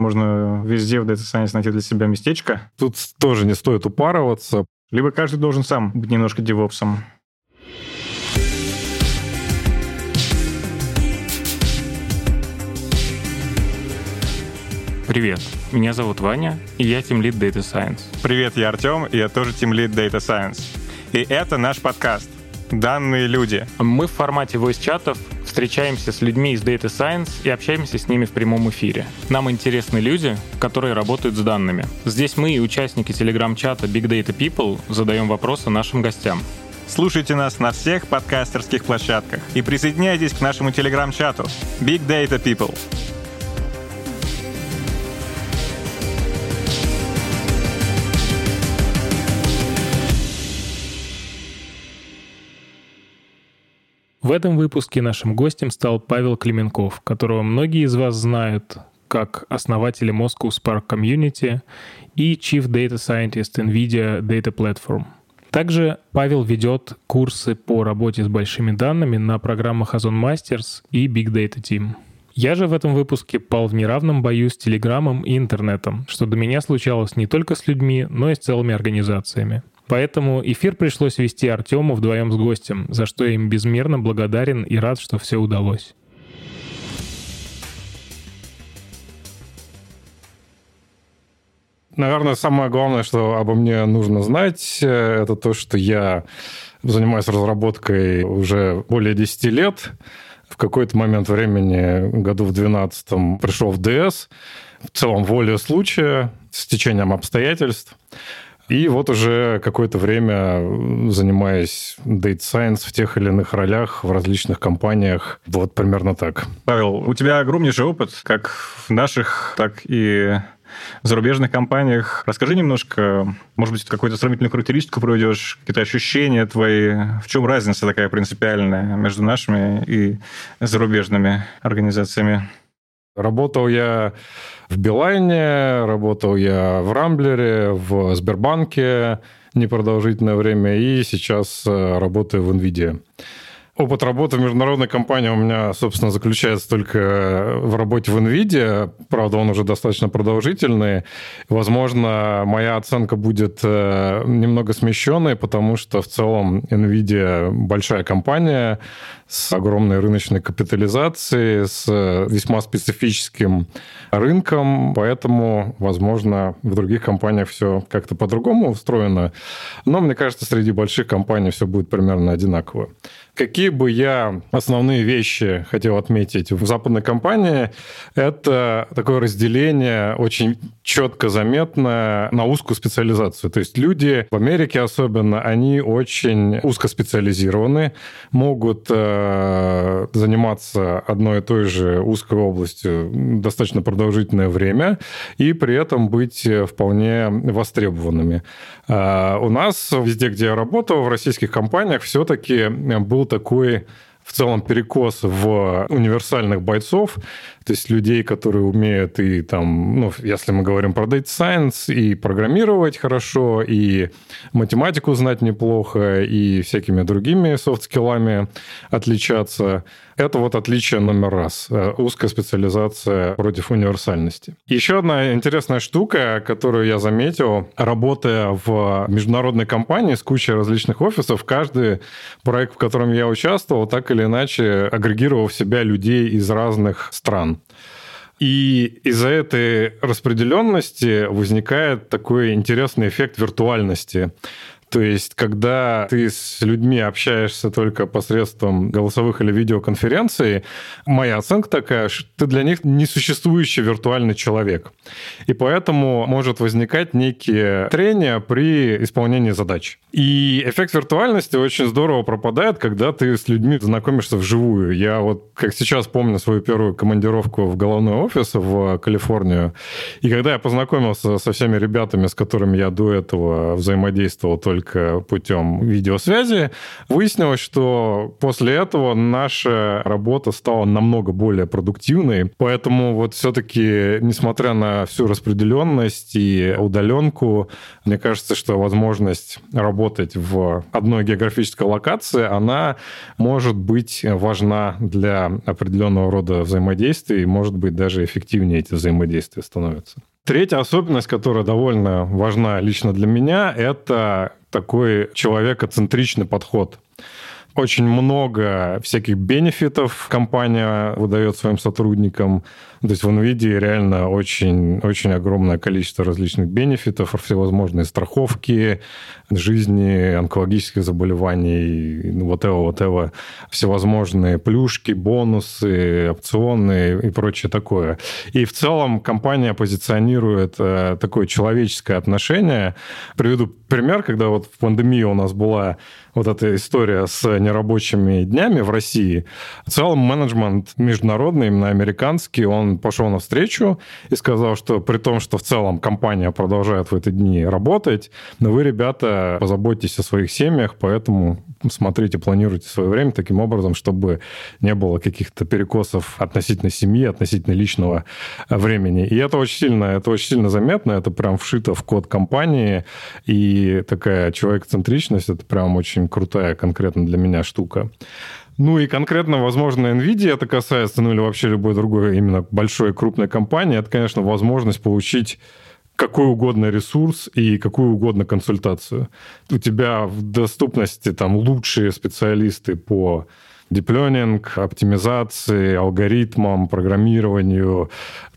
Можно везде в Data Science найти для себя местечко. Тут тоже не стоит упарываться. Либо каждый должен сам быть немножко девопсом. Привет, меня зовут Ваня, и я Team Lead Data Science. Привет, я Артем, и я тоже Team Lead Data Science. И это наш подкаст «Данные люди». Мы в формате voice-чатов встречаемся с людьми из Data Science и общаемся с ними в прямом эфире. Нам интересны люди, которые работают с данными. Здесь мы и участники телеграм-чата Big Data People задаем вопросы нашим гостям. Слушайте нас на всех подкастерских площадках и присоединяйтесь к нашему телеграм-чату Big Data People. В этом выпуске нашим гостем стал Павел Клименков, которого многие из вас знают как основателя Moscow Spark Community и Chief Data Scientist NVIDIA Data Platform. Также Павел ведет курсы по работе с большими данными на программах Ozone Masters и Big Data Team. Я же в этом выпуске пал в неравном бою с Телеграмом и интернетом, что до меня случалось не только с людьми, но и с целыми организациями. Поэтому эфир пришлось вести Артему вдвоем с гостем, за что я им безмерно благодарен и рад, что все удалось. Наверное, самое главное, что обо мне нужно знать, э, это то, что я занимаюсь разработкой уже более 10 лет. В какой-то момент времени, году в 12 пришел в ДС, в целом воле случая, с течением обстоятельств. И вот уже какое-то время занимаюсь data science в тех или иных ролях в различных компаниях. Вот примерно так. Павел, у тебя огромнейший опыт, как в наших, так и в зарубежных компаниях. Расскажи немножко, может быть, какую-то сравнительную характеристику проведешь, какие-то ощущения твои, в чем разница такая принципиальная между нашими и зарубежными организациями? Работал я в Билайне, работал я в Рамблере, в Сбербанке непродолжительное время и сейчас э, работаю в NVIDIA. Опыт работы в международной компании у меня, собственно, заключается только в работе в NVIDIA. Правда, он уже достаточно продолжительный. Возможно, моя оценка будет э, немного смещенной, потому что в целом NVIDIA большая компания с огромной рыночной капитализацией, с весьма специфическим рынком, поэтому, возможно, в других компаниях все как-то по-другому устроено. Но мне кажется, среди больших компаний все будет примерно одинаково. Какие бы я основные вещи хотел отметить в западной компании, это такое разделение очень четко заметно на узкую специализацию. То есть люди в Америке особенно, они очень узкоспециализированы, могут э, заниматься одной и той же узкой областью достаточно продолжительное время и при этом быть вполне востребованными. Э, у нас везде, где я работал, в российских компаниях, все-таки был такой в целом перекос в универсальных бойцов, то есть людей, которые умеют и там, ну, если мы говорим про data science, и программировать хорошо, и математику знать неплохо, и всякими другими софт-скиллами отличаться. Это вот отличие номер раз. Э, узкая специализация против универсальности. Еще одна интересная штука, которую я заметил, работая в международной компании с кучей различных офисов, каждый проект, в котором я участвовал, так или иначе агрегировал в себя людей из разных стран. И из-за этой распределенности возникает такой интересный эффект виртуальности. То есть, когда ты с людьми общаешься только посредством голосовых или видеоконференций, моя оценка такая, что ты для них несуществующий виртуальный человек. И поэтому может возникать некие трения при исполнении задач. И эффект виртуальности очень здорово пропадает, когда ты с людьми знакомишься вживую. Я вот, как сейчас помню свою первую командировку в головной офис в Калифорнию, и когда я познакомился со всеми ребятами, с которыми я до этого взаимодействовал только только путем видеосвязи. Выяснилось, что после этого наша работа стала намного более продуктивной. Поэтому вот все-таки, несмотря на всю распределенность и удаленку, мне кажется, что возможность работать в одной географической локации, она может быть важна для определенного рода взаимодействий, и может быть даже эффективнее эти взаимодействия становятся. Третья особенность, которая довольно важна лично для меня, это такой человекоцентричный подход. Очень много всяких бенефитов компания выдает своим сотрудникам. То есть в NVIDIA реально очень, очень огромное количество различных бенефитов, всевозможные страховки жизни, онкологических заболеваний, вот это, вот это, всевозможные плюшки, бонусы, опционные и прочее такое. И в целом компания позиционирует э, такое человеческое отношение. Приведу пример, когда вот в пандемии у нас была вот эта история с нерабочими днями в России. В целом менеджмент международный, именно американский, он пошел навстречу и сказал, что при том, что в целом компания продолжает в эти дни работать, но вы, ребята, позаботьтесь о своих семьях, поэтому смотрите, планируйте свое время таким образом, чтобы не было каких-то перекосов относительно семьи, относительно личного времени. И это очень сильно, это очень сильно заметно, это прям вшито в код компании, и такая человекоцентричность, это прям очень крутая конкретно для меня штука. Ну и конкретно, возможно, NVIDIA это касается, ну или вообще любой другой именно большой крупной компании, это, конечно, возможность получить какой угодно ресурс и какую угодно консультацию. У тебя в доступности там лучшие специалисты по deep learning, оптимизации, алгоритмам, программированию,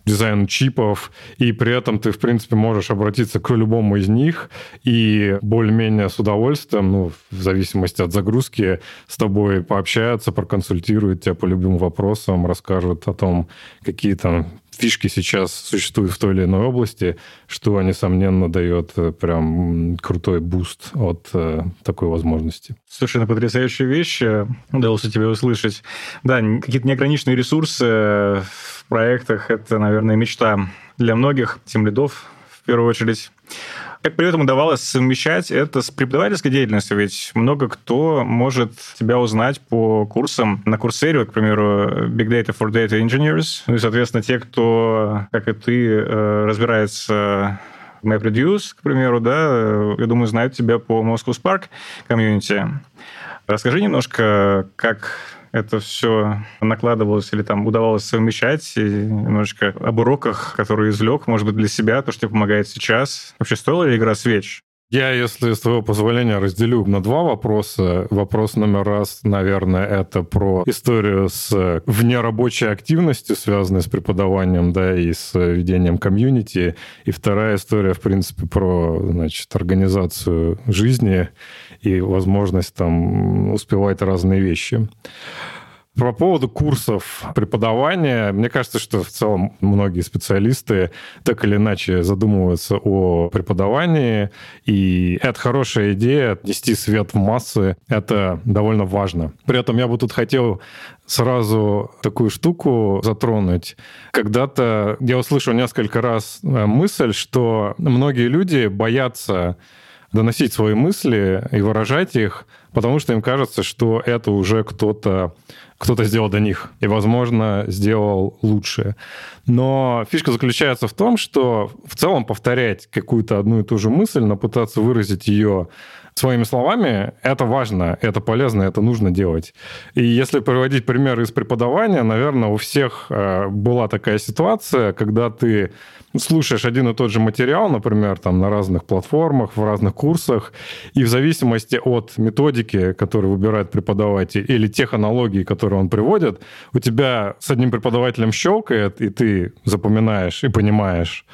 дизайну чипов, и при этом ты, в принципе, можешь обратиться к любому из них и более-менее с удовольствием, ну, в зависимости от загрузки, с тобой пообщаются, проконсультируют тебя по любым вопросам, расскажут о том, какие там фишки сейчас существуют в той или иной области, что, несомненно, дает э, прям крутой буст от э, такой возможности. Слушай, ну потрясающая вещь, э, удалось тебя услышать. Да, какие-то неограниченные ресурсы в проектах – это, наверное, мечта для многих тем лидов в первую очередь. Как при этом удавалось совмещать это с преподавательской деятельностью? Ведь много кто может тебя узнать по курсам на Курсере, к примеру, Big Data for Data Engineers. Ну и, соответственно, те, кто, как и ты, э, разбирается в MapReduce, к примеру, да, э, я думаю, знают тебя по Moscow Spark комьюнити. Расскажи немножко, как это все накладывалось или там удавалось совмещать, и немножечко об уроках, которые извлек, может быть, для себя, то, что тебе помогает сейчас. Вообще, стоила ли игра свеч? Я, если с твоего позволения, разделю на два вопроса. Вопрос номер раз, наверное, это про историю с внерабочей активностью, связанной с преподаванием, да, и с ведением комьюнити. И вторая история, в принципе, про, значит, организацию жизни и возможность там успевать разные вещи. По поводу курсов преподавания, мне кажется, что в целом многие специалисты так или иначе задумываются о преподавании, и это хорошая идея, нести свет в массы, это довольно важно. При этом я бы тут хотел сразу такую штуку затронуть. Когда-то я услышал несколько раз э, мысль, что многие люди боятся доносить свои мысли и выражать их, потому что им кажется, что это уже кто-то кто-то сделал до них и, возможно, сделал лучше. Но фишка заключается в том, что в целом повторять какую-то одну и ту же мысль, но пытаться выразить ее своими словами, это важно, это полезно, это нужно делать. И если приводить примеры из преподавания, наверное, у всех э, была такая ситуация, когда ты слушаешь один и тот же материал, например, там на разных платформах, в разных курсах, и в зависимости от методики, которую выбирает преподаватель, или тех аналогий, которые он приводит, у тебя с одним преподавателем щелкает, и ты запоминаешь и понимаешь,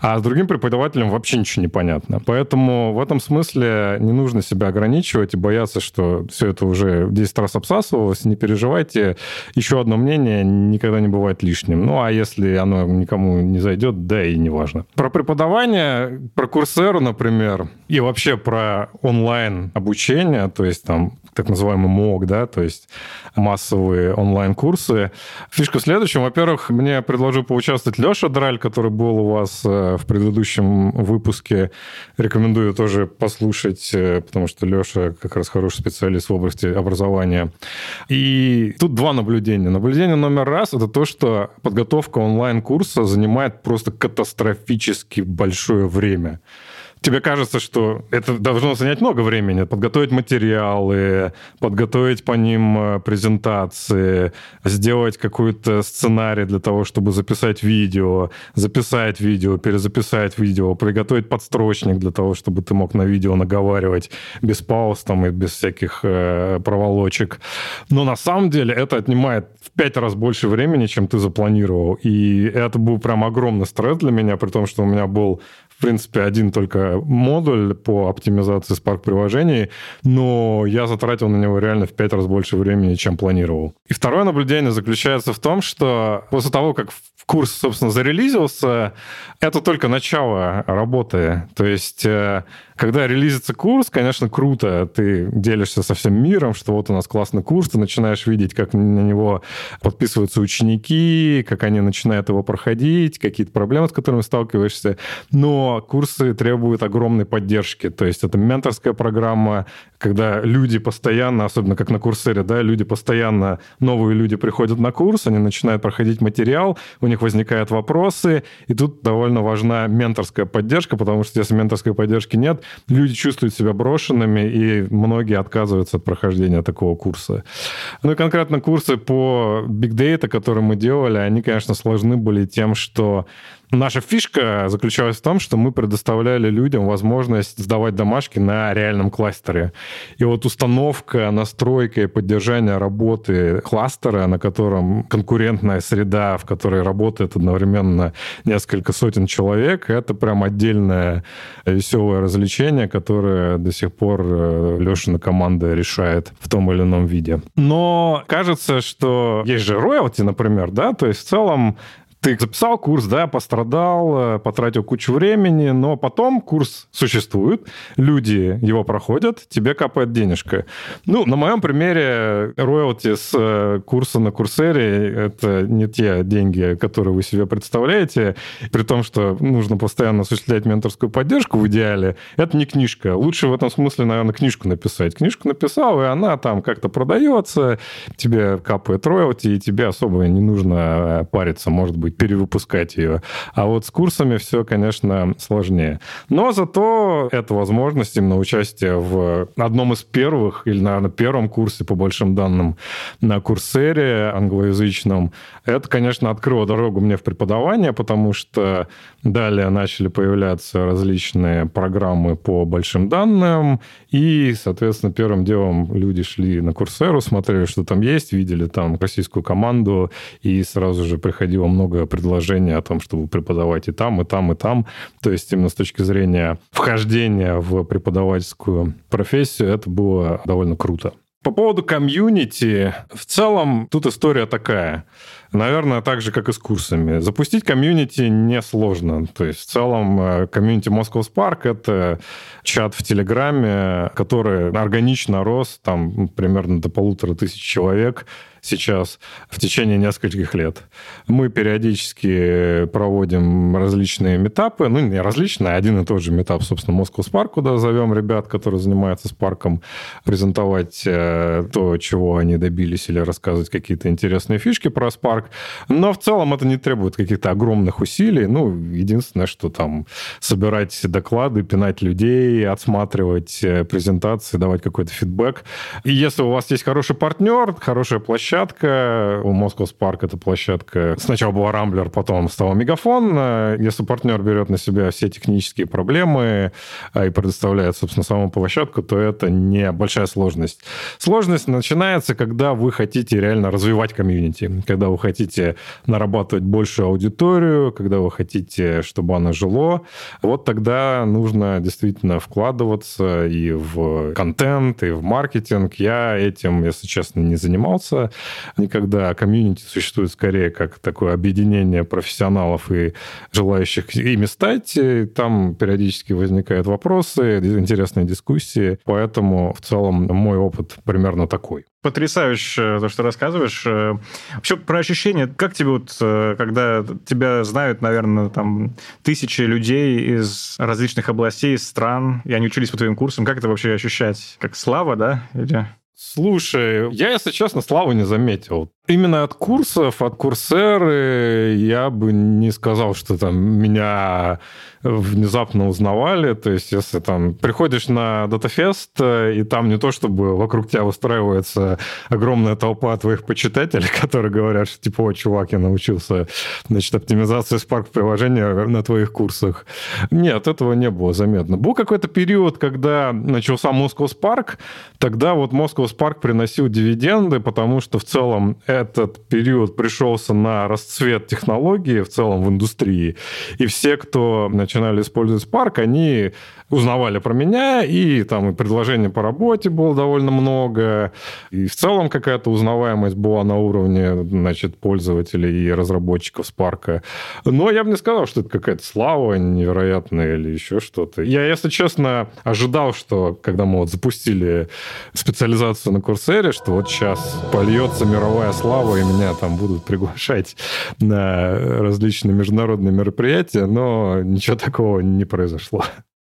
а с другим преподавателем вообще ничего не понятно. Поэтому в этом смысле не нужно себя ограничивать и бояться, что все это уже 10 раз обсасывалось. Не переживайте. Еще одно мнение никогда не бывает лишним. Ну, а если оно никому не зайдет, да и не важно. Про преподавание, про Курсеру, например, и вообще про онлайн обучение, то есть там так называемый МОК, да, то есть массовые онлайн-курсы. Фишка в следующем. Во-первых, мне предложил поучаствовать Леша Драль, который был у вас э, в предыдущем выпуске. Рекомендую тоже послушать, э, потому что Леша как раз хороший специалист в области образования. И тут два наблюдения. Наблюдение номер раз – это то, что подготовка онлайн-курса занимает просто катастрофически большое время тебе кажется, что это должно занять много времени, подготовить материалы, подготовить по ним э, презентации, сделать какой-то сценарий для того, чтобы записать видео, записать видео, перезаписать видео, приготовить подстрочник для того, чтобы ты мог на видео наговаривать без пауз там и без всяких э, проволочек. Но на самом деле это отнимает в пять раз больше времени, чем ты запланировал. И это был прям огромный стресс для меня, при том, что у меня был принципе, один только модуль по оптимизации Spark приложений, но я затратил на него реально в пять раз больше времени, чем планировал. И второе наблюдение заключается в том, что после того, как курс, собственно, зарелизился, это только начало работы. То есть э, когда релизится курс, конечно, круто, ты делишься со всем миром, что вот у нас классный курс, ты начинаешь видеть, как на него подписываются ученики, как они начинают его проходить, какие-то проблемы, с которыми сталкиваешься. Но курсы требуют огромной поддержки. То есть это менторская программа, когда люди постоянно, особенно как на курсере, да, люди постоянно, новые люди приходят на курс, они начинают проходить материал, у них возникают вопросы, и тут довольно важна менторская поддержка, потому что если менторской поддержки нет, люди чувствуют себя брошенными, и многие отказываются от прохождения такого курса. Ну и конкретно курсы по Big Data, которые мы делали, они, конечно, сложны были тем, что Наша фишка заключалась в том, что мы предоставляли людям возможность сдавать домашки на реальном кластере. И вот установка, настройка и поддержание работы кластера, на котором конкурентная среда, в которой работает одновременно несколько сотен человек, это прям отдельное веселое развлечение, которое до сих пор э, Лешина команда решает в том или ином виде. Но кажется, что есть же роялти, например, да, то есть в целом ты записал курс, да, пострадал, э, потратил кучу времени, но потом курс существует, люди его проходят, тебе капает денежка. Ну, на моем примере роялти с э, курса на курсере — это не те деньги, которые вы себе представляете, при том, что нужно постоянно осуществлять менторскую поддержку в идеале. Это не книжка. Лучше в этом смысле, наверное, книжку написать. Книжку написал, и она там как-то продается, тебе капает роялти, и тебе особо не нужно э, париться, может быть, перевыпускать ее. А вот с курсами все, конечно, сложнее. Но зато это возможность именно участия в одном из первых, или, наверное, первом курсе по большим данным на курсере англоязычном. Это, конечно, открыло дорогу мне в преподавание, потому что далее начали появляться различные программы по большим данным, и, соответственно, первым делом люди шли на курсеру, смотрели, что там есть, видели там российскую команду, и сразу же приходило много предложение о том, чтобы преподавать и там, и там, и там. То есть именно с точки зрения вхождения в преподавательскую профессию это было довольно круто. По поводу комьюнити, в целом тут история такая. Наверное, так же, как и с курсами. Запустить комьюнити несложно. То есть в целом э, комьюнити Moscow Spark — это чат в Телеграме, который органично рос, там примерно до полутора тысяч человек сейчас в течение нескольких лет. Мы периодически проводим различные митапы, ну, не различные, а один и тот же митап, собственно, Moscow Spark, куда зовем ребят, которые занимаются Spark ом, презентовать э, то, чего они добились, или рассказывать какие-то интересные фишки про Spark. Spark. Но в целом это не требует каких-то огромных усилий. Ну, единственное, что там собирать доклады, пинать людей, отсматривать э, презентации, давать какой-то фидбэк. И если у вас есть хороший партнер, хорошая площадка, у Spark эта площадка сначала была Рамблер, потом стала Мегафон. Э, если партнер берет на себя все технические проблемы э, и предоставляет, собственно, саму площадку, то это не большая сложность. Сложность начинается, когда вы хотите реально развивать комьюнити, когда вы хотите хотите нарабатывать большую аудиторию, когда вы хотите, чтобы она жило, вот тогда нужно действительно вкладываться и в контент, и в маркетинг. Я этим, если честно, не занимался никогда. Комьюнити существует скорее как такое объединение профессионалов и желающих ими стать. И там периодически возникают вопросы, интересные дискуссии. Поэтому в целом мой опыт примерно такой. Потрясающе то, что рассказываешь. Э, Вообще про ощущения, как тебе вот, э, когда тебя знают, наверное, там тысячи людей из различных областей, стран, и они учились по твоим курсам, как это вообще ощущать? Как слава, да? Или... Слушай, я, если честно, славу не заметил. Именно от курсов, от курсеры я бы не сказал, что там меня внезапно узнавали. То есть, если там приходишь на DataFest, э, и там не то, чтобы вокруг тебя выстраивается огромная толпа твоих почитателей, которые говорят, что типа, о, чувак, я научился, значит, оптимизации Spark приложения на твоих курсах. Нет, этого не было заметно. Был какой-то период, когда начался Moscow Spark, тогда вот Moscow Spark приносил дивиденды, потому что в целом этот период пришелся на расцвет технологии в целом в индустрии. И все, кто начинали использовать Spark, они узнавали про меня, и там и предложений по работе было довольно много, и в целом какая-то узнаваемость была на уровне, значит, пользователей и разработчиков Spark. Но я бы не сказал, что это какая-то слава невероятная или еще что-то. Я, если честно, ожидал, что когда мы вот запустили специализацию на Курсере, что вот сейчас польется мировая слава, и меня там будут приглашать на различные международные мероприятия, но ничего такого не произошло.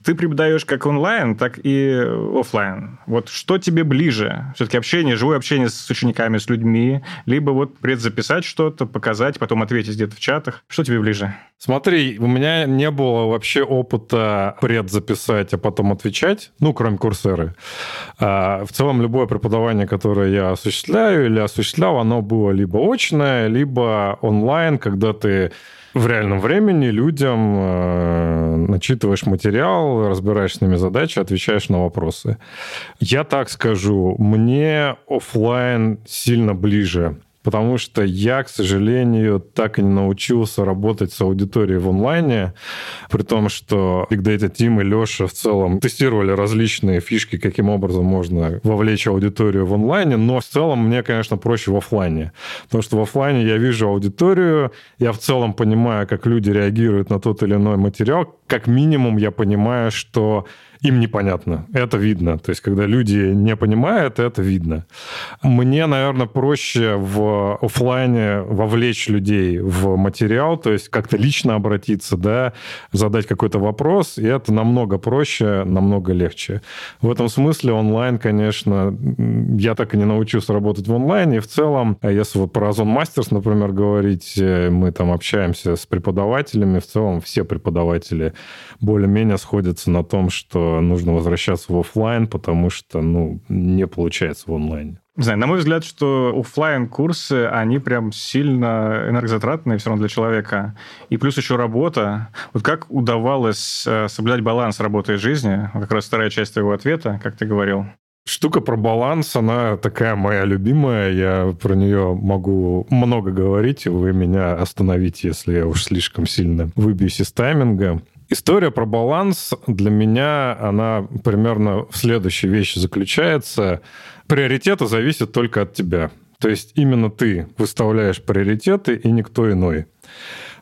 Ты преподаешь как онлайн, так и офлайн. Вот что тебе ближе? Все-таки общение, живое общение с учениками, с людьми, либо вот предзаписать что-то, показать, потом ответить где-то в чатах. Что тебе ближе? Смотри, у меня не было вообще опыта предзаписать, а потом отвечать, ну, кроме курсеры. А, в целом, любое преподавание, которое я осуществляю или осуществлял, оно было либо очное, либо онлайн, когда ты в реальном времени людям э, начитываешь материал, разбираешь с ними задачи, отвечаешь на вопросы. Я так скажу, мне офлайн сильно ближе потому что я, к сожалению, так и не научился работать с аудиторией в онлайне, при том, что Big Data Team и Леша в целом тестировали различные фишки, каким образом можно вовлечь аудиторию в онлайне, но в целом мне, конечно, проще в офлайне, потому что в офлайне я вижу аудиторию, я в целом понимаю, как люди реагируют на тот или иной материал, как минимум я понимаю, что им непонятно. Это видно. То есть, когда люди не понимают, это видно. Мне, наверное, проще в офлайне вовлечь людей в материал, то есть как-то лично обратиться, да, задать какой-то вопрос, и это намного проще, намного легче. В этом смысле онлайн, конечно, я так и не научился работать в онлайне, и в целом, если вот про Озон Мастерс, например, говорить, э, мы там общаемся с преподавателями, в целом все преподаватели более-менее сходятся на том, что нужно возвращаться в офлайн, потому что, ну, не получается в онлайне. Не знаю, на мой взгляд, что офлайн курсы они прям сильно энергозатратные все равно для человека. И плюс еще работа. Вот как удавалось э, соблюдать баланс работы и жизни? Как раз вторая часть твоего ответа, как ты говорил. Штука про баланс, она такая моя любимая. Я про нее могу много говорить, вы меня остановите, если я уж слишком сильно выбьюсь из тайминга. История про баланс для меня, она примерно в следующей вещи заключается. Приоритеты зависят только от тебя. То есть именно ты выставляешь приоритеты и никто иной.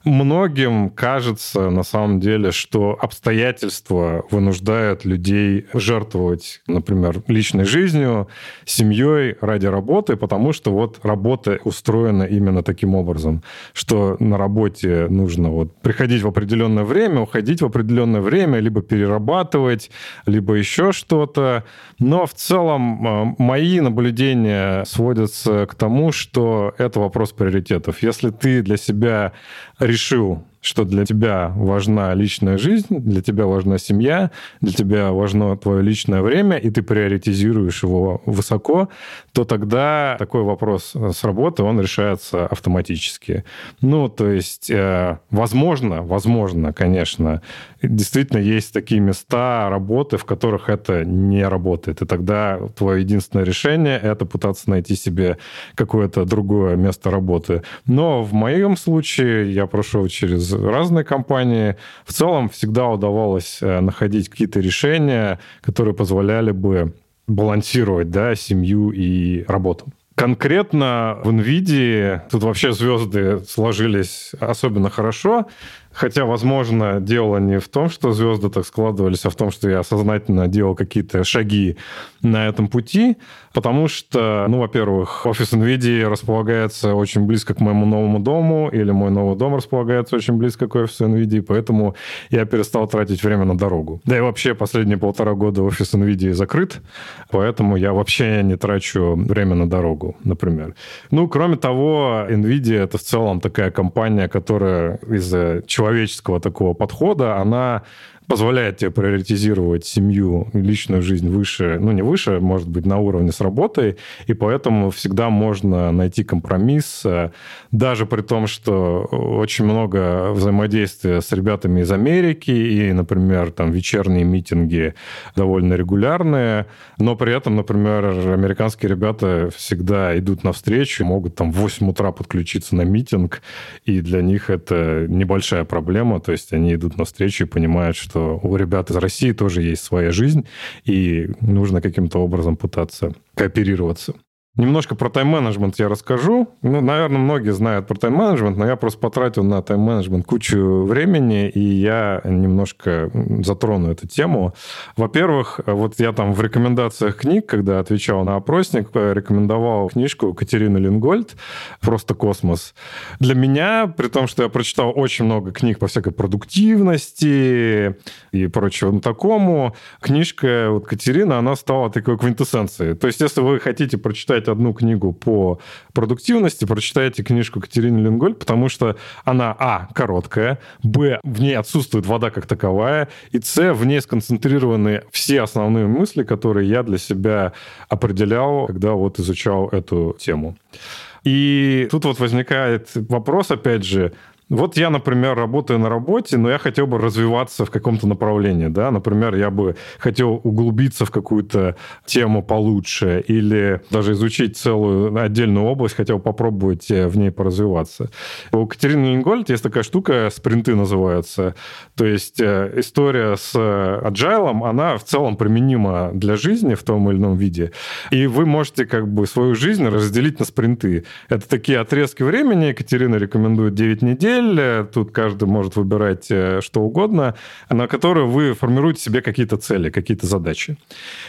Многим кажется, на самом деле, что обстоятельства вынуждают людей жертвовать, например, личной жизнью, семьей ради работы, потому что вот работа устроена именно таким образом, что на работе нужно вот приходить в определенное время, уходить в определенное время, либо перерабатывать, либо еще что-то. Но в целом э, мои наблюдения сводятся к тому, что это вопрос приоритетов. Если ты для себя решил что для тебя важна личная жизнь, для тебя важна семья, для тебя важно твое личное время, и ты приоритизируешь его высоко, то тогда такой вопрос с работы, он решается автоматически. Ну, то есть, э, возможно, возможно, конечно, действительно есть такие места работы, в которых это не работает. И тогда твое единственное решение — это пытаться найти себе какое-то другое место работы. Но в моем случае я прошел через разные компании. В целом всегда удавалось э, находить какие-то решения, которые позволяли бы балансировать да, семью и работу. Конкретно в NVIDIA тут вообще звезды сложились особенно хорошо. Хотя, возможно, дело не в том, что звезды так складывались, а в том, что я сознательно делал какие-то шаги на этом пути, потому что, ну, во-первых, офис NVIDIA располагается очень близко к моему новому дому, или мой новый дом располагается очень близко к офису NVIDIA, поэтому я перестал тратить время на дорогу. Да и вообще последние полтора года офис NVIDIA закрыт, поэтому я вообще не трачу время на дорогу, например. Ну, кроме того, NVIDIA — это в целом такая компания, которая из-за человеческого такого подхода, она позволяет тебе приоритизировать семью, личную жизнь выше, ну не выше, может быть, на уровне с работой, и поэтому всегда можно найти компромисс, э, даже при том, что очень много взаимодействия с ребятами из Америки, и, например, там вечерние митинги довольно регулярные, но при этом, например, американские ребята всегда идут навстречу, могут там в 8 утра подключиться на митинг, и для них это небольшая проблема, то есть они идут навстречу и понимают, что что у ребят из России тоже есть своя жизнь, и нужно каким-то образом пытаться кооперироваться. Немножко про тайм-менеджмент я расскажу. Ну, наверное, многие знают про тайм-менеджмент, но я просто потратил на тайм-менеджмент кучу времени, и я немножко затрону эту тему. Во-первых, вот я там в рекомендациях книг, когда отвечал на опросник, рекомендовал книжку Катерины Лингольд «Просто космос». Для меня, при том, что я прочитал очень много книг по всякой продуктивности и прочему такому, книжка вот Катерина, она стала такой квинтэссенцией. То есть, если вы хотите прочитать одну книгу по продуктивности, прочитайте книжку Катерины Линголь, потому что она, а, короткая, б, в ней отсутствует вода как таковая, и с, в ней сконцентрированы все основные мысли, которые я для себя определял, когда вот изучал эту тему. И тут вот возникает вопрос, опять же, вот я, например, работаю на работе, но я хотел бы развиваться в каком-то направлении, да, например, я бы хотел углубиться в какую-то тему получше или даже изучить целую отдельную область, хотел попробовать э, в ней поразвиваться. У Катерины Ингольд есть такая штука, спринты называются, то есть э, история с agile, она в целом применима для жизни в том или ином виде, и вы можете как бы свою жизнь разделить на спринты. Это такие отрезки времени, Екатерина рекомендует 9 недель, цель, тут каждый может выбирать э, что угодно, на которую вы формируете себе какие-то цели, какие-то задачи.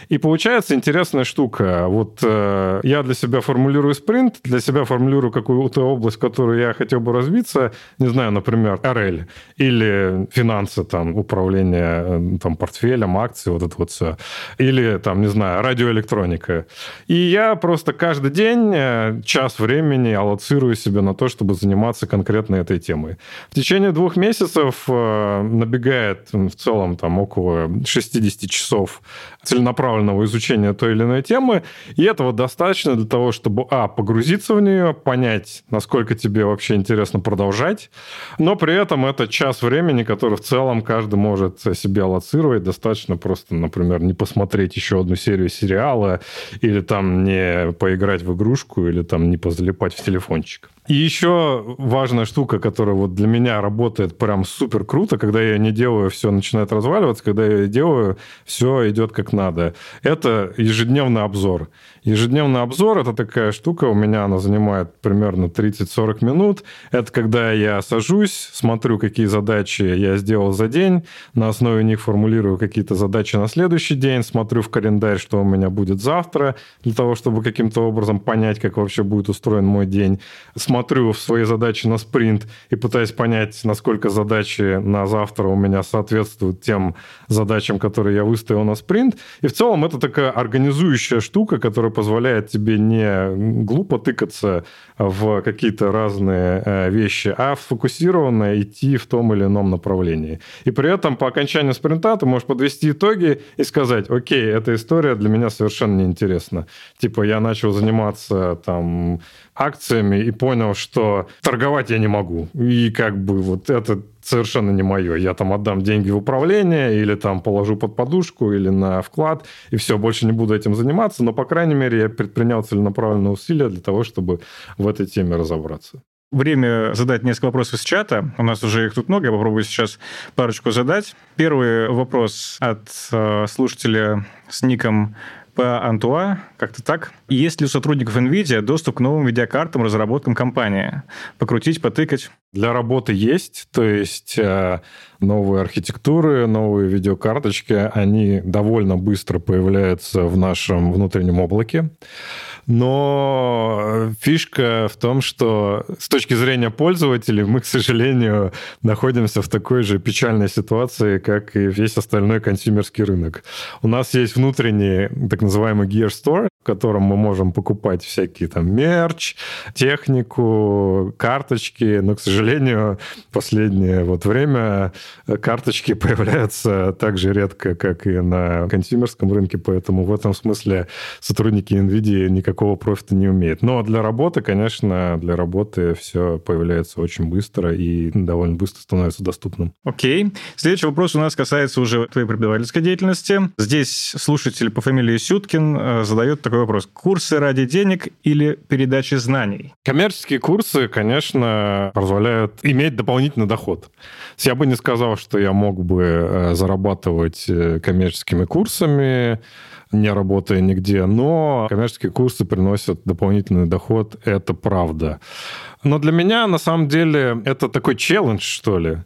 И получается интересная штука. Вот э, я для себя формулирую спринт, для себя формулирую какую-то область, в которую я хотел бы развиться, не знаю, например, RL или финансы, там, управление э, там, портфелем, акции, вот это вот все. Или, там, не знаю, радиоэлектроника. И я просто каждый день час времени аллоцирую себе на то, чтобы заниматься конкретно этой темой темы. В течение двух месяцев э, набегает в целом там около 60 часов целенаправленного изучения той или иной темы, и этого достаточно для того, чтобы, а, погрузиться в нее, понять, насколько тебе вообще интересно продолжать, но при этом это час времени, который в целом каждый может себе аллоцировать, достаточно просто, например, не посмотреть еще одну серию сериала, или там не поиграть в игрушку, или там не позалипать в телефончик. И еще важная штука, которая вот для меня работает прям супер круто, когда я не делаю, все начинает разваливаться, когда я делаю, все идет как надо. Это ежедневный обзор. Ежедневный обзор – это такая штука, у меня она занимает примерно 30-40 минут. Это когда я сажусь, смотрю, какие задачи я сделал за день, на основе них формулирую какие-то задачи на следующий день, смотрю в календарь, что у меня будет завтра, для того, чтобы каким-то образом понять, как вообще будет устроен мой день. Смотрю в свои задачи на спринт и пытаюсь понять, насколько задачи на завтра у меня соответствуют тем задачам, которые я выставил на спринт. И в целом это такая организующая штука, которая позволяет тебе не глупо тыкаться в какие-то разные э, вещи, а сфокусированно идти в том или ином направлении. И при этом по окончанию спринта ты можешь подвести итоги и сказать, окей, эта история для меня совершенно неинтересна. Типа я начал заниматься там акциями и понял, что торговать я не могу. И как бы вот это совершенно не мое. Я там отдам деньги в управление или там положу под подушку или на вклад, и все, больше не буду этим заниматься. Но, по крайней мере, я предпринял целенаправленные усилия для того, чтобы в этой теме разобраться. Время задать несколько вопросов из чата. У нас уже их тут много. Я попробую сейчас парочку задать. Первый вопрос от э, слушателя с ником по Антуа, как-то так. Есть ли у сотрудников NVIDIA доступ к новым видеокартам, разработкам компании? Покрутить, потыкать? Для работы есть, то есть э, новые архитектуры, новые видеокарточки, они довольно быстро появляются в нашем внутреннем облаке. Но фишка в том, что с точки зрения пользователей мы, к сожалению, находимся в такой же печальной ситуации, как и весь остальной консюмерский рынок. У нас есть внутренний так называемый Gear Store, котором мы можем покупать всякие там мерч, технику, карточки, но, к сожалению, в последнее вот время карточки появляются так же редко, как и на консюмерском рынке, поэтому в этом смысле сотрудники NVIDIA никакого профита не умеют. Но для работы, конечно, для работы все появляется очень быстро и довольно быстро становится доступным. Окей. Следующий вопрос у нас касается уже твоей преподавательской деятельности. Здесь слушатель по фамилии Сюткин э, задает такой вопрос. Курсы ради денег или передачи знаний? Коммерческие курсы, конечно, позволяют иметь дополнительный доход. Я бы не сказал, что я мог бы э, зарабатывать э, коммерческими курсами, не работая нигде, но коммерческие курсы приносят дополнительный доход, это правда. Но для меня, на самом деле, это такой челлендж, что ли.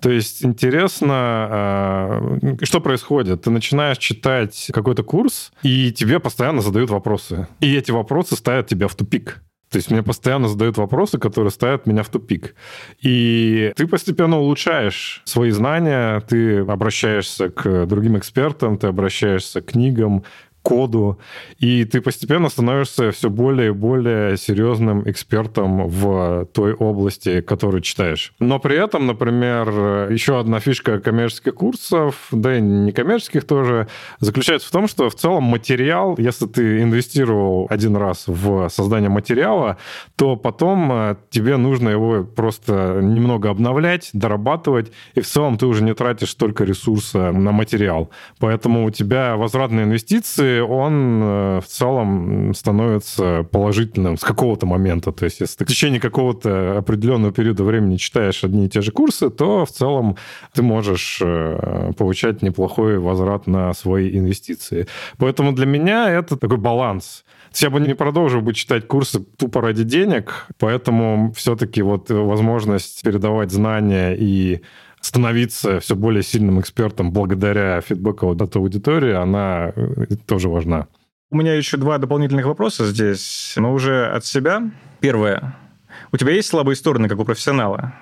То есть интересно, а, что происходит. Ты начинаешь читать какой-то курс, и тебе постоянно задают вопросы. И эти вопросы ставят тебя в тупик. То есть мне постоянно задают вопросы, которые ставят меня в тупик. И ты постепенно улучшаешь свои знания, ты обращаешься к другим экспертам, ты обращаешься к книгам, коду, и ты постепенно становишься все более и более серьезным экспертом в той области, которую читаешь. Но при этом, например, еще одна фишка коммерческих курсов, да и не коммерческих тоже, заключается в том, что в целом материал, если ты инвестировал один раз в создание материала, то потом э, тебе нужно его просто немного обновлять, дорабатывать, и в целом ты уже не тратишь столько ресурса на материал. Поэтому у тебя возвратные инвестиции он э, в целом становится положительным с какого-то момента. То есть, если ты в течение какого-то определенного периода времени читаешь одни и те же курсы, то в целом ты можешь э, получать неплохой возврат на свои инвестиции. Поэтому для меня это такой баланс. Я бы не продолжил бы читать курсы тупо ради денег, поэтому все-таки вот возможность передавать знания и становиться все более сильным экспертом благодаря фидбэку от аудитории, она э, тоже важна. У меня еще два дополнительных вопроса здесь, но уже от себя. Первое. У тебя есть слабые стороны, как у профессионала?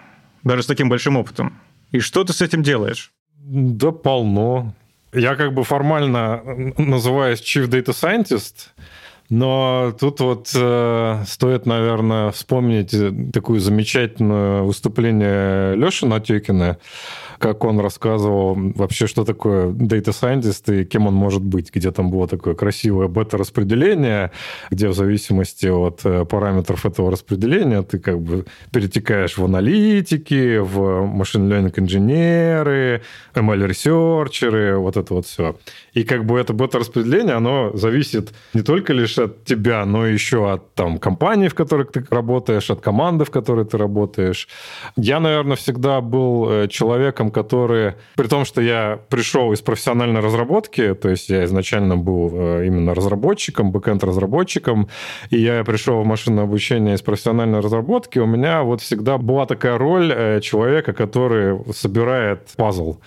Даже с таким большим опытом. И что ты с этим делаешь? Да полно. Я как бы формально называюсь Chief Data Scientist, но тут вот э, стоит, наверное, вспомнить такое замечательное выступление Леши Натекина, как он рассказывал вообще, что такое Data Scientist и кем он может быть, где там было такое красивое бета-распределение, где в зависимости от э, параметров этого распределения ты как бы перетекаешь в аналитики, в машин learning инженеры, ML-ресерчеры, вот это вот все. И как бы это бета-распределение, оно зависит не только лишь от тебя, но еще от там компании, в которой ты работаешь, от команды, в которой ты работаешь. Я, наверное, всегда был э, человеком, который, при том, что я пришел из профессиональной разработки, то есть я изначально был э, именно разработчиком, бэкэнд-разработчиком, и я пришел в машинное обучение из профессиональной разработки, у меня вот всегда была такая роль э, человека, который собирает пазл.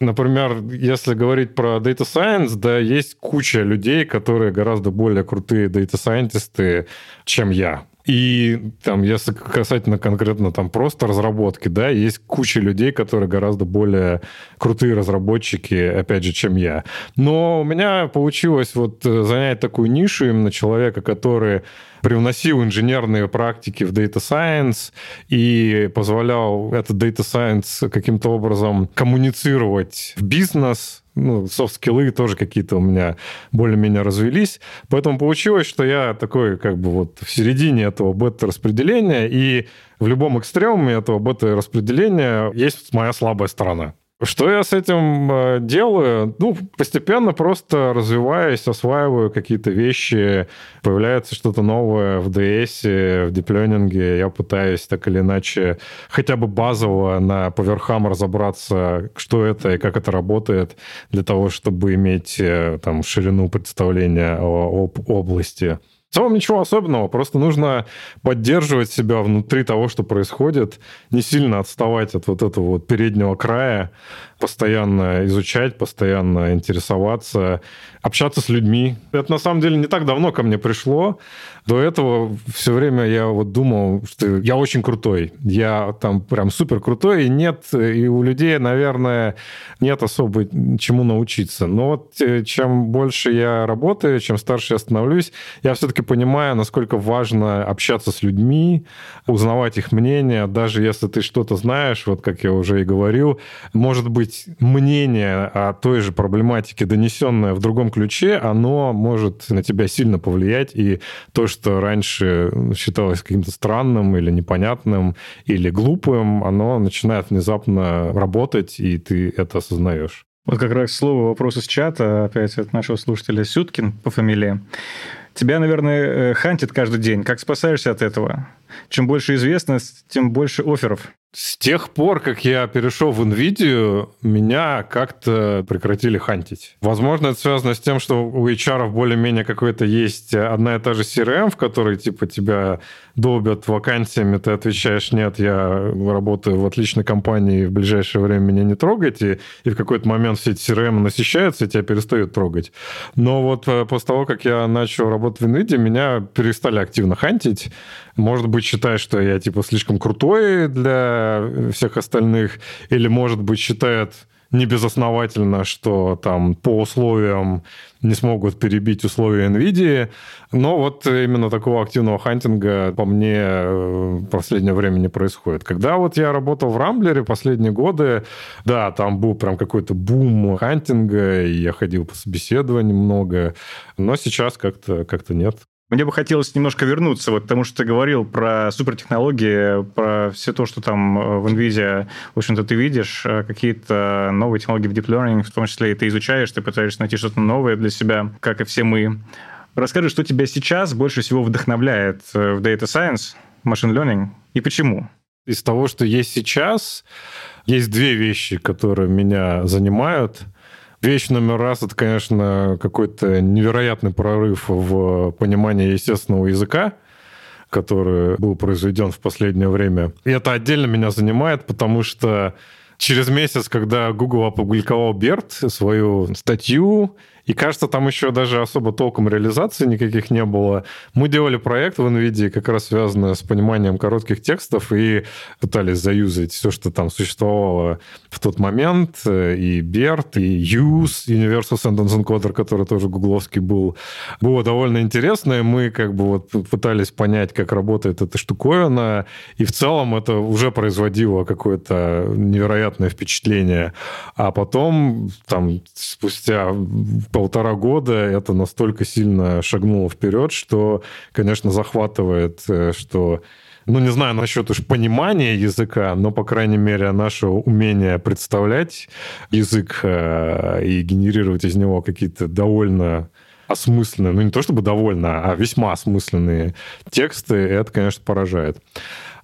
Например, если говорить про Data Science, да, есть куча людей, которые гораздо более крутые Data Scientist, чем я. И там, если касательно конкретно там просто разработки, да, есть куча людей, которые гораздо более крутые разработчики, опять же, чем я. Но у меня получилось вот э, занять такую нишу именно человека, который привносил инженерные практики в Data Science и позволял этот Data Science каким-то образом коммуницировать в бизнес, ну, софт-скиллы тоже какие-то у меня более-менее развелись. Поэтому получилось, что я такой как бы вот в середине этого бета-распределения, и в любом экстремуме этого бета-распределения есть моя слабая сторона. Что я с этим э, делаю? Ну, постепенно просто развиваюсь, осваиваю какие-то вещи, появляется что-то новое в DS, в диплёнинге. Я пытаюсь так или иначе хотя бы базово на поверхам разобраться, что это и как это работает, для того, чтобы иметь э, там ширину представления об области. В целом ничего особенного, просто нужно поддерживать себя внутри того, что происходит, не сильно отставать от вот этого вот переднего края, постоянно изучать, постоянно интересоваться, общаться с людьми. Это на самом деле не так давно ко мне пришло. До этого все время я вот думал, что я очень крутой. Я там прям супер крутой, и нет, и у людей, наверное, нет особо чему научиться. Но вот э, чем больше я работаю, чем старше я становлюсь, я все-таки понимаю, насколько важно общаться с людьми, узнавать их мнение, даже если ты что-то знаешь, вот как я уже и говорил, может быть, быть, мнение о той же проблематике, донесенное в другом ключе, оно может на тебя сильно повлиять, и то, что раньше считалось каким-то странным или непонятным, или глупым, оно начинает внезапно работать, и ты это осознаешь. Вот как раз слово вопрос из чата, опять от нашего слушателя Сюткин по фамилии. Тебя, наверное, э, хантит каждый день. Как спасаешься от этого? Чем больше известность, тем больше офферов. С тех пор, как я перешел в NVIDIA, меня как-то прекратили хантить. Возможно, это связано с тем, что у HR более-менее какой-то есть одна и та же CRM, в которой типа тебя долбят вакансиями, ты отвечаешь, нет, я работаю в отличной компании, в ближайшее время меня не трогайте, и в какой-то момент все эти CRM насыщаются, и тебя перестают трогать. Но вот э, после того, как я начал работать в NVIDIA, меня перестали активно хантить. Может быть, считают, что я типа слишком крутой для всех остальных, или, может быть, считают не безосновательно, что там по условиям не смогут перебить условия NVIDIA. Но вот именно такого активного хантинга по мне в последнее время не происходит. Когда вот я работал в Рамблере последние годы, да, там был прям какой-то бум хантинга, и я ходил по собеседованиям много, но сейчас как-то как нет. Мне бы хотелось немножко вернуться, вот, потому что ты говорил про супертехнологии, про все то, что там э, в NVIDIA, в общем-то, ты видишь, э, какие-то новые технологии в deep learning, в том числе и ты изучаешь, ты пытаешься найти что-то новое для себя, как и все мы. Расскажи, что тебя сейчас больше всего вдохновляет э, в Data Science, Machine Learning, и почему? Из того, что есть сейчас, есть две вещи, которые меня занимают – Вещь номер раз это, конечно, какой-то невероятный прорыв в понимании естественного языка который был произведен в последнее время. И это отдельно меня занимает, потому что через месяц, когда Google опубликовал BERT, свою статью, и кажется, там еще даже особо толком реализации никаких не было. Мы делали проект в NVIDIA, как раз связанный с пониманием коротких текстов, и пытались заюзать все, что там существовало в тот момент. И BERT, и USE, Universal Sentence Encoder, который тоже гугловский был. Было довольно интересно, и мы как бы вот пытались понять, как работает эта штуковина, и в целом это уже производило какое-то невероятное впечатление. А потом, там, спустя полтора года это настолько сильно шагнуло вперед, что, конечно, захватывает, э, что ну, не знаю насчет уж понимания языка, но, по крайней мере, наше умение представлять язык э, и генерировать из него какие-то довольно осмысленные, ну, не то чтобы довольно, а весьма осмысленные тексты, это, конечно, поражает.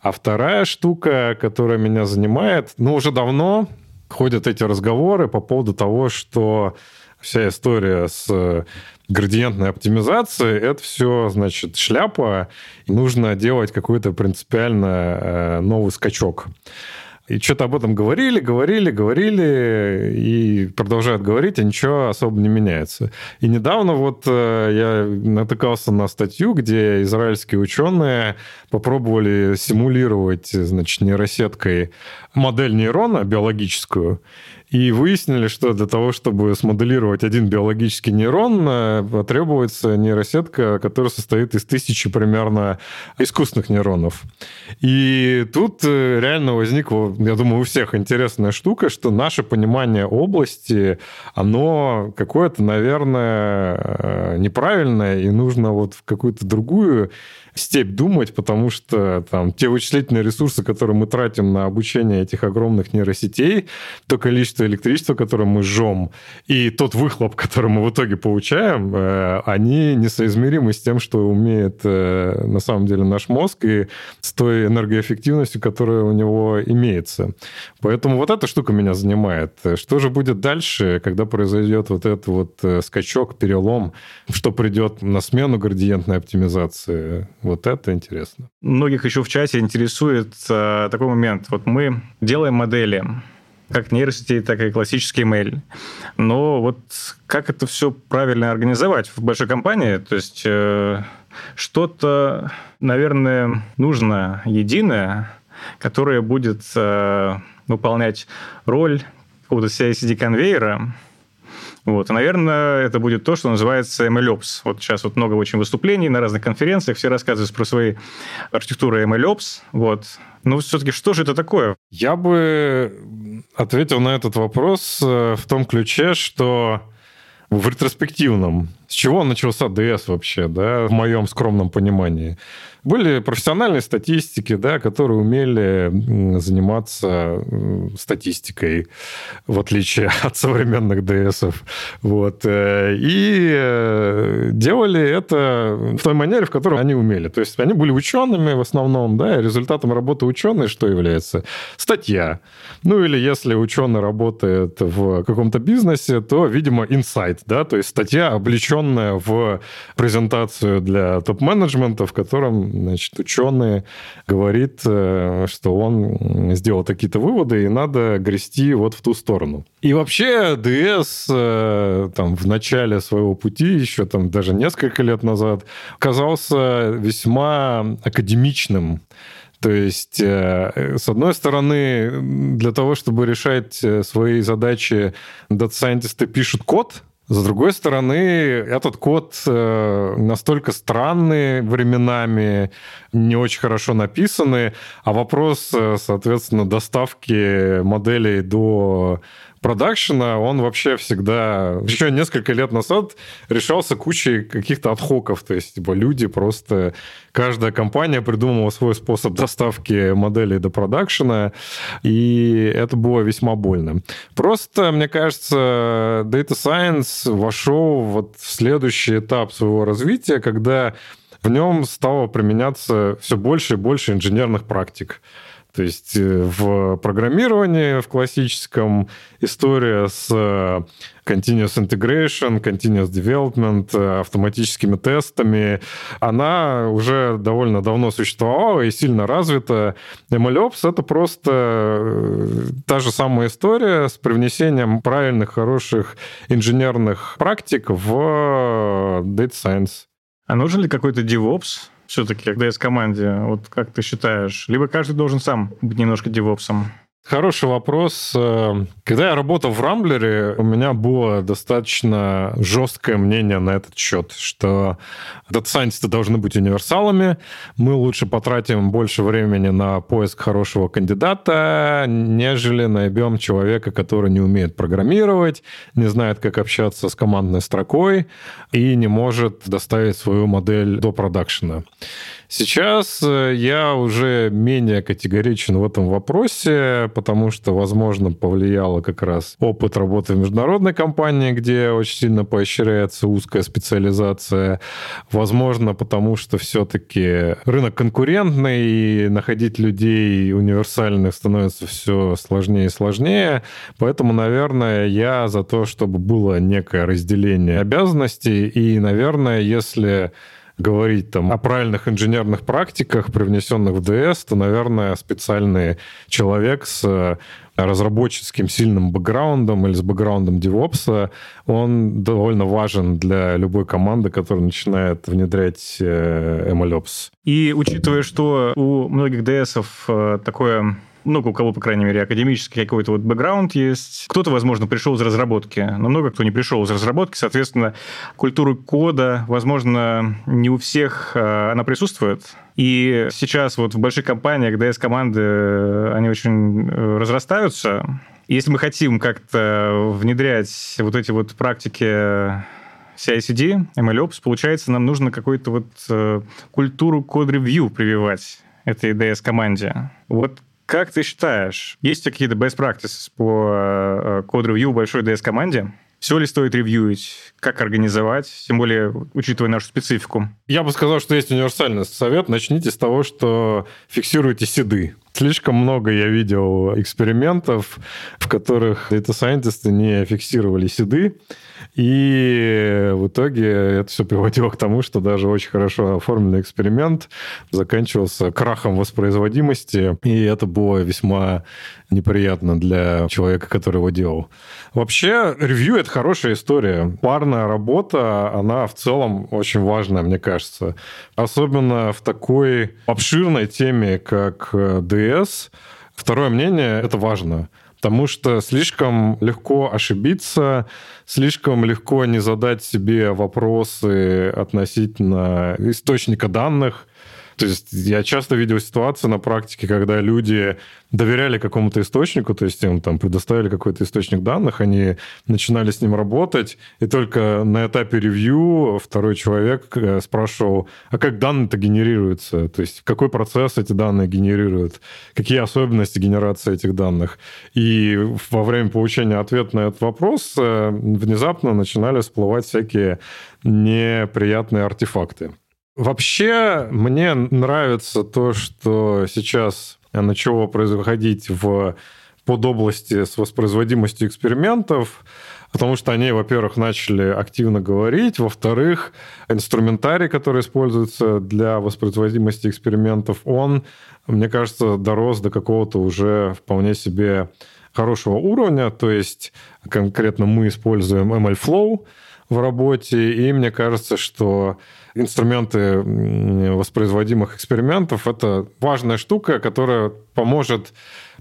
А вторая штука, которая меня занимает, ну, уже давно ходят эти разговоры по поводу того, что вся история с э, градиентной оптимизацией, это все, значит, шляпа. И нужно делать какой-то принципиально э, новый скачок. И что-то об этом говорили, говорили, говорили, и продолжают говорить, а ничего особо не меняется. И недавно вот э, я натыкался на статью, где израильские ученые попробовали симулировать, значит, нейросеткой модель нейрона биологическую, и выяснили, что для того, чтобы смоделировать один биологический нейрон, э, потребуется нейросетка, которая состоит из тысячи примерно искусственных нейронов. И тут э, реально возникла, я думаю, у всех интересная штука, что наше понимание области, оно какое-то, наверное, э, неправильное, и нужно вот в какую-то другую степь думать, потому что там те вычислительные ресурсы, которые мы тратим на обучение этих огромных нейросетей, то количество электричества, которое мы жжем, и тот выхлоп, который мы в итоге получаем, э, они несоизмеримы с тем, что умеет э, на самом деле наш мозг и с той энергоэффективностью, которая у него имеется. Поэтому вот эта штука меня занимает. Что же будет дальше, когда произойдет вот этот вот э, скачок, перелом, что придет на смену градиентной оптимизации? Вот это интересно. Многих еще в чате интересует э, такой момент. Вот мы делаем модели, как нейросети, так и классический email. Но вот как это все правильно организовать в большой компании? То есть э, что-то, наверное, нужно единое, которое будет э, выполнять роль какого-то CI-CD-конвейера, вот. И, наверное, это будет то, что называется MLOps. Вот сейчас вот много очень выступлений на разных конференциях, все рассказывают про свои архитектуры MLOps. Вот. Но все-таки что же это такое? Я бы ответил на этот вопрос э, в том ключе, что в ретроспективном. С чего начался DS вообще, да, в моем скромном понимании? Были профессиональные статистики, да, которые умели заниматься статистикой, в отличие от современных ДСов. Вот. Э, и э, делали это в той манере, в которой они умели. То есть они были учеными в основном, да, и результатом работы ученых что является? Статья. Ну или если ученый работает в каком-то бизнесе, то, видимо, инсайт, да, то есть статья, облеченная в презентацию для топ-менеджмента, в котором значит, ученый говорит, э, что он сделал какие-то выводы, и надо грести вот в ту сторону. И вообще ДС э, там в начале своего пути, еще там даже несколько лет назад, казался весьма академичным. То есть, э, с одной стороны, для того, чтобы решать свои задачи, дата-сайентисты пишут код, с другой стороны, этот код э, настолько странный временами, не очень хорошо написанный, а вопрос, э, соответственно, доставки моделей до продакшена, он вообще всегда... Еще несколько лет назад решался кучей каких-то отхоков. То есть, типа, люди просто... Каждая компания придумывала свой способ доставки моделей до продакшена, и это было весьма больно. Просто, мне кажется, Data Science вошел вот в следующий этап своего развития, когда в нем стало применяться все больше и больше инженерных практик. То есть э, в программировании, в классическом, история с э, continuous integration, continuous development, э, автоматическими тестами, она уже довольно давно существовала и сильно развита. MLOps — это просто та же самая история с привнесением правильных, хороших инженерных практик в Data Science. А нужен ли какой-то DevOps все-таки, когда есть команде? Вот как ты считаешь? Либо каждый должен сам быть немножко девопсом? Хороший вопрос. Э, когда я работал в Рамблере, у меня было достаточно жесткое мнение на этот счет, что дата-сайентисты должны быть универсалами, мы лучше потратим больше времени на поиск хорошего кандидата, нежели найдем человека, который не умеет программировать, не знает, как общаться с командной строкой и не может доставить свою модель до продакшена. Сейчас э, я уже менее категоричен в этом вопросе, потому что, возможно, повлияло как раз опыт работы в международной компании, где очень сильно поощряется узкая специализация. Возможно, потому что все-таки рынок конкурентный, и находить людей универсальных становится все сложнее и сложнее. Поэтому, наверное, я за то, чтобы было некое разделение обязанностей. И, наверное, если говорить там о правильных инженерных практиках, привнесенных в DS, то, наверное, специальный человек с разработческим сильным бэкграундом или с бэкграундом DevOps, он довольно важен для любой команды, которая начинает внедрять э, MLOps. И учитывая, что у многих DS э, такое много у кого, по крайней мере, академический какой-то вот бэкграунд есть. Кто-то, возможно, пришел из разработки, но много кто не пришел из разработки. Соответственно, культура кода, возможно, не у всех э, она присутствует. И сейчас вот в больших компаниях DS-команды, э, они очень э, разрастаются. Если мы хотим как-то внедрять вот эти вот практики CI-CD, MLOps, получается, нам нужно какую-то вот культуру код-ревью прививать этой DS-команде. Вот как ты считаешь, есть какие-то best practices по код-ревью в большой DS-команде? Все ли стоит ревьюить? Как организовать? Тем более, учитывая нашу специфику. Я бы сказал, что есть универсальный совет. Начните с того, что фиксируйте седы. Слишком много я видел экспериментов, в которых дата-сайентисты не фиксировали седы, и в итоге это все приводило к тому, что даже очень хорошо оформленный эксперимент заканчивался крахом воспроизводимости, и это было весьма неприятно для человека, который его делал. Вообще, ревью — это хорошая история. Парная работа, она в целом очень важная, мне кажется. Особенно в такой обширной теме, как DS. Второе мнение — это важно потому что слишком легко ошибиться, слишком легко не задать себе вопросы относительно источника данных, то есть я часто видел ситуации на практике, когда люди доверяли какому-то источнику, то есть им там предоставили какой-то источник данных, они начинали с ним работать, и только на этапе ревью второй человек э, спрашивал, а как данные-то генерируются? То есть какой процесс эти данные генерируют? Какие особенности генерации этих данных? И во время получения ответа на этот вопрос э, внезапно начинали всплывать всякие неприятные артефакты. Вообще, мне нравится то, что сейчас начало происходить в подобласти с воспроизводимостью экспериментов, потому что они, во-первых, начали активно говорить, во-вторых, инструментарий, который используется для воспроизводимости экспериментов, он, мне кажется, дорос до какого-то уже вполне себе хорошего уровня, то есть конкретно мы используем MLflow в работе, и мне кажется, что инструменты воспроизводимых экспериментов — это важная штука, которая поможет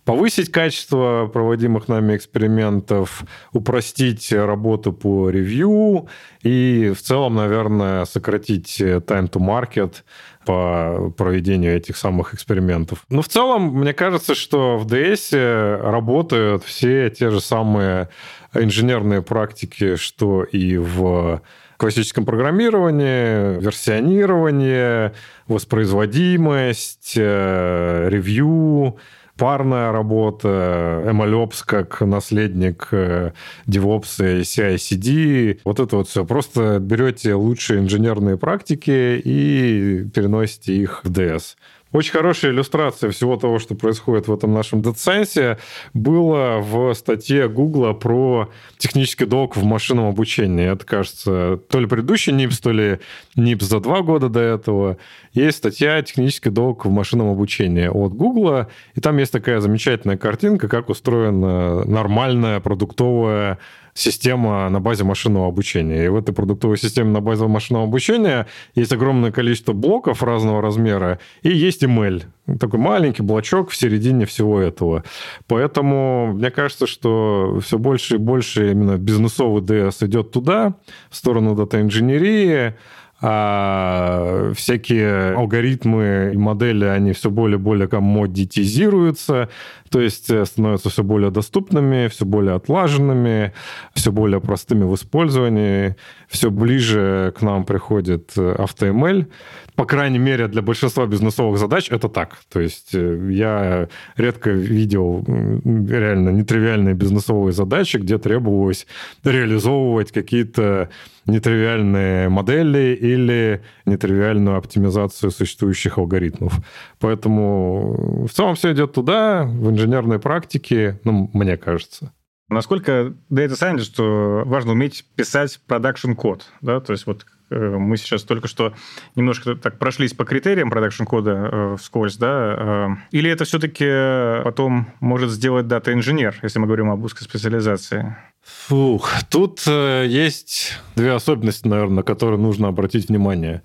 повысить качество проводимых нами экспериментов, упростить работу по ревью и в целом, наверное, сократить time to market по проведению этих самых экспериментов. Но в целом, мне кажется, что в DS работают все те же самые инженерные практики, что и в классическом программировании, версионирование, воспроизводимость, э, ревью, парная работа, MLOps как наследник э, DevOps и CI-CD. Вот это вот все. Просто берете лучшие инженерные практики и переносите их в DS. Очень хорошая иллюстрация всего того, что происходит в этом нашем дата было в статье Гугла про технический долг в машинном обучении. Это, кажется, то ли предыдущий НИПС, то ли НИПС за два года до этого. Есть статья «Технический долг в машинном обучении» от Гугла, и там есть такая замечательная картинка, как устроена нормальная продуктовая система на базе машинного обучения. И в этой продуктовой системе на базе машинного обучения есть огромное количество блоков разного размера, и есть ML, такой маленький блочок в середине всего этого. Поэтому мне кажется, что все больше и больше именно бизнесовый DS идет туда, в сторону дата-инженерии, а всякие алгоритмы и модели, они все более и более коммодитизируются, то есть э, становятся все более доступными, все более отлаженными, все более простыми в использовании, все ближе к нам приходит AutoML. По крайней мере, для большинства бизнесовых задач это так. То есть э, я редко видел реально нетривиальные бизнесовые задачи, где требовалось реализовывать какие-то нетривиальные модели или нетривиальную оптимизацию существующих алгоритмов. Поэтому в целом все идет туда, в инженерной практике, ну, мне кажется. Насколько Data Scientist важно уметь писать продакшн код, да, то есть вот Э, мы сейчас только что немножко так прошлись по критериям продакшн-кода э, вскользь, да? Э, или это все-таки потом может сделать дата-инженер, если мы говорим об узкой специализации? Фух, тут есть две особенности, наверное, на которые нужно обратить внимание.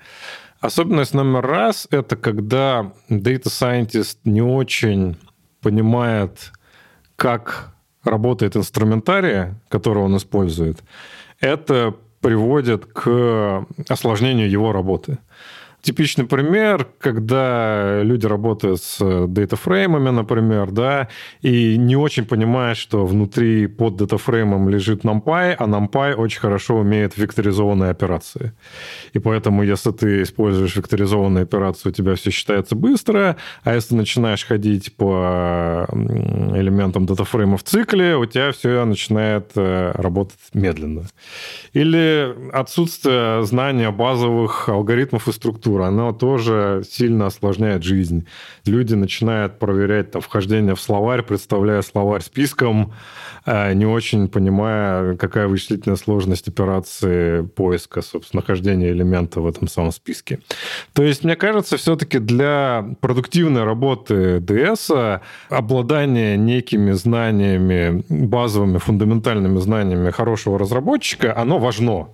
Особенность номер раз – это когда data scientist не очень понимает, как работает инструментарий, который он использует. Это приводит к осложнению его работы. Типичный пример, когда люди работают с датафреймами, например, да, и не очень понимают, что внутри под датафреймом лежит NumPy, а NumPy очень хорошо умеет векторизованные операции. И поэтому, если ты используешь векторизованные операции, у тебя все считается быстро, а если начинаешь ходить по элементам датафрейма в цикле, у тебя все начинает э, работать медленно. Или отсутствие знания базовых алгоритмов и структур архитектура, она тоже сильно осложняет жизнь. Люди начинают проверять там, вхождение в словарь, представляя словарь списком, э, не очень понимая, какая вычислительная сложность операции поиска, собственно, нахождения элемента в этом самом списке. То есть, мне кажется, все-таки для продуктивной работы DS обладание некими знаниями, базовыми, фундаментальными знаниями хорошего разработчика, оно важно.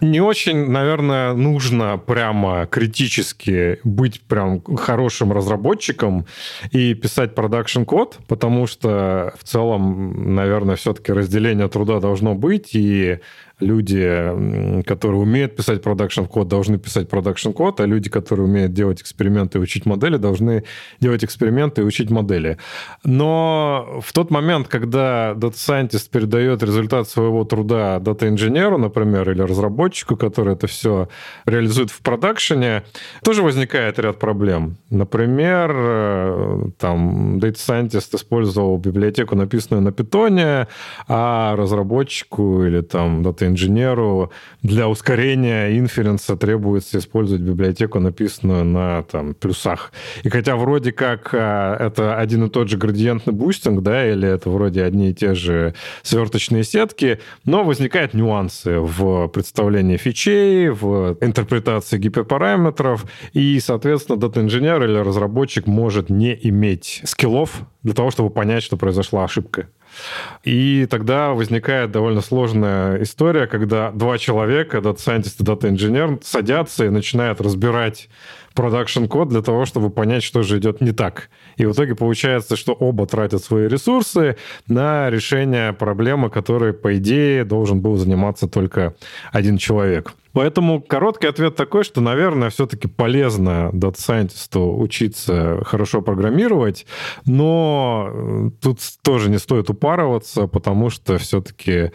Не очень, наверное, нужно прямо критически быть прям хорошим разработчиком и писать продакшн-код, потому что в целом, наверное, все-таки разделение труда должно быть, и люди, которые умеют писать продакшн-код, должны писать продакшн-код, а люди, которые умеют делать эксперименты и учить модели, должны делать эксперименты и учить модели. Но в тот момент, когда Scientist передает результат своего труда дата-инженеру, например, или разработчику, который это все реализует в продакшене, тоже возникает ряд проблем. Например, э, там Data Scientist использовал библиотеку, написанную на питоне, а разработчику или там дата инженеру для ускорения инференса требуется использовать библиотеку, написанную на там, плюсах. И хотя вроде как а, это один и тот же градиентный бустинг, да, или это вроде одни и те же сверточные сетки, но возникают нюансы в представлении фичей, в интерпретации гиперпараметров, и, соответственно, дата-инженер или разработчик может не иметь скиллов для того, чтобы понять, что произошла ошибка. И тогда возникает довольно сложная история, когда два человека, дата-сайентист и дата-инженер, садятся и начинают разбирать продакшн-код для того, чтобы понять, что же идет не так. И в итоге получается, что оба тратят свои ресурсы на решение проблемы, которой, по идее, должен был заниматься только один человек. Поэтому короткий ответ такой, что, наверное, все-таки полезно дата-сайентисту учиться хорошо программировать, но э, тут тоже не стоит упарываться, потому что все-таки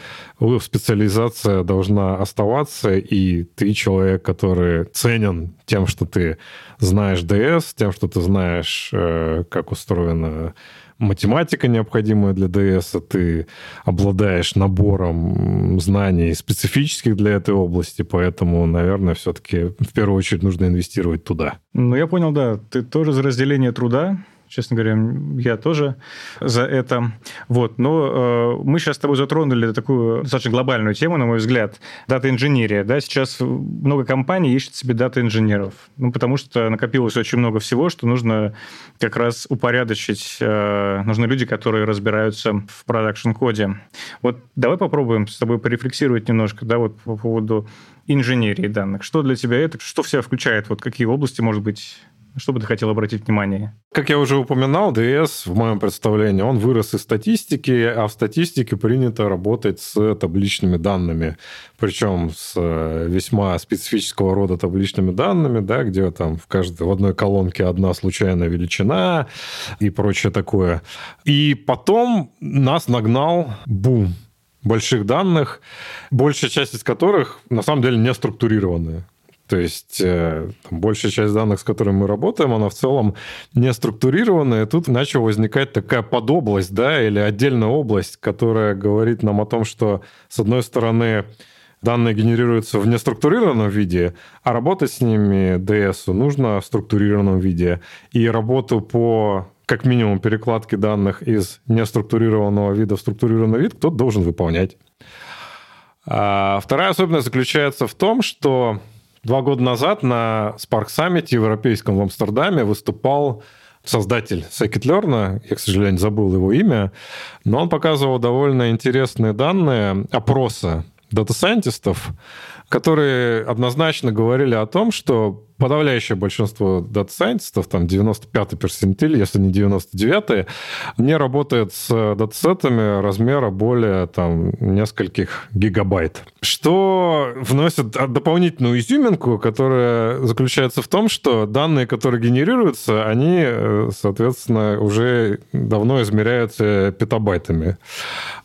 специализация должна оставаться, и ты человек, который ценен тем, что ты знаешь DS, тем, что ты знаешь, э, как устроена математика, необходимая для ДС, а ты обладаешь набором знаний специфических для этой области, поэтому, наверное, все-таки в первую очередь нужно инвестировать туда. Ну, я понял, да. Ты тоже за разделение труда, честно говоря, я тоже за это. Вот. Но э, мы сейчас с тобой затронули такую достаточно глобальную тему, на мой взгляд, дата-инженерия. Да? Сейчас много компаний ищет себе дата-инженеров, ну, потому что накопилось очень много всего, что нужно как раз упорядочить. Э, нужны люди, которые разбираются в продакшн-коде. Вот давай попробуем с тобой порефлексировать немножко да, вот по поводу инженерии данных. Что для тебя это? Что в себя включает? Вот какие области, может быть, что бы ты хотел обратить внимание? Как я уже упоминал, DS, в моем представлении, он вырос из статистики, а в статистике принято работать с табличными данными, причем с э, весьма специфического рода табличными данными, да, где там в каждой, в одной колонке одна случайная величина и прочее такое. И потом нас нагнал бум больших данных, большая часть из которых на самом деле не структурированные. То есть э, большая часть данных, с которыми мы работаем, она в целом не структурированная. Тут начала возникать такая подобласть, да, или отдельная область, которая говорит нам о том, что, с одной стороны, данные генерируются в неструктурированном виде, а работать с ними DS нужно в структурированном виде. И работу по как минимум перекладке данных из неструктурированного вида в структурированный вид кто-то должен выполнять. А вторая особенность заключается в том, что Два года назад на Spark Summit Европейском в Амстердаме выступал создатель Scikit-Learn, я, к сожалению, забыл его имя, но он показывал довольно интересные данные опроса дата-сайентистов, которые однозначно говорили о том, что подавляющее большинство дата-сайентистов, там 95-й персентиль, если не 99-й, не работает с датасетами размера более там нескольких гигабайт. Что вносит дополнительную изюминку, которая заключается в том, что данные, которые генерируются, они, соответственно, уже давно измеряются петабайтами.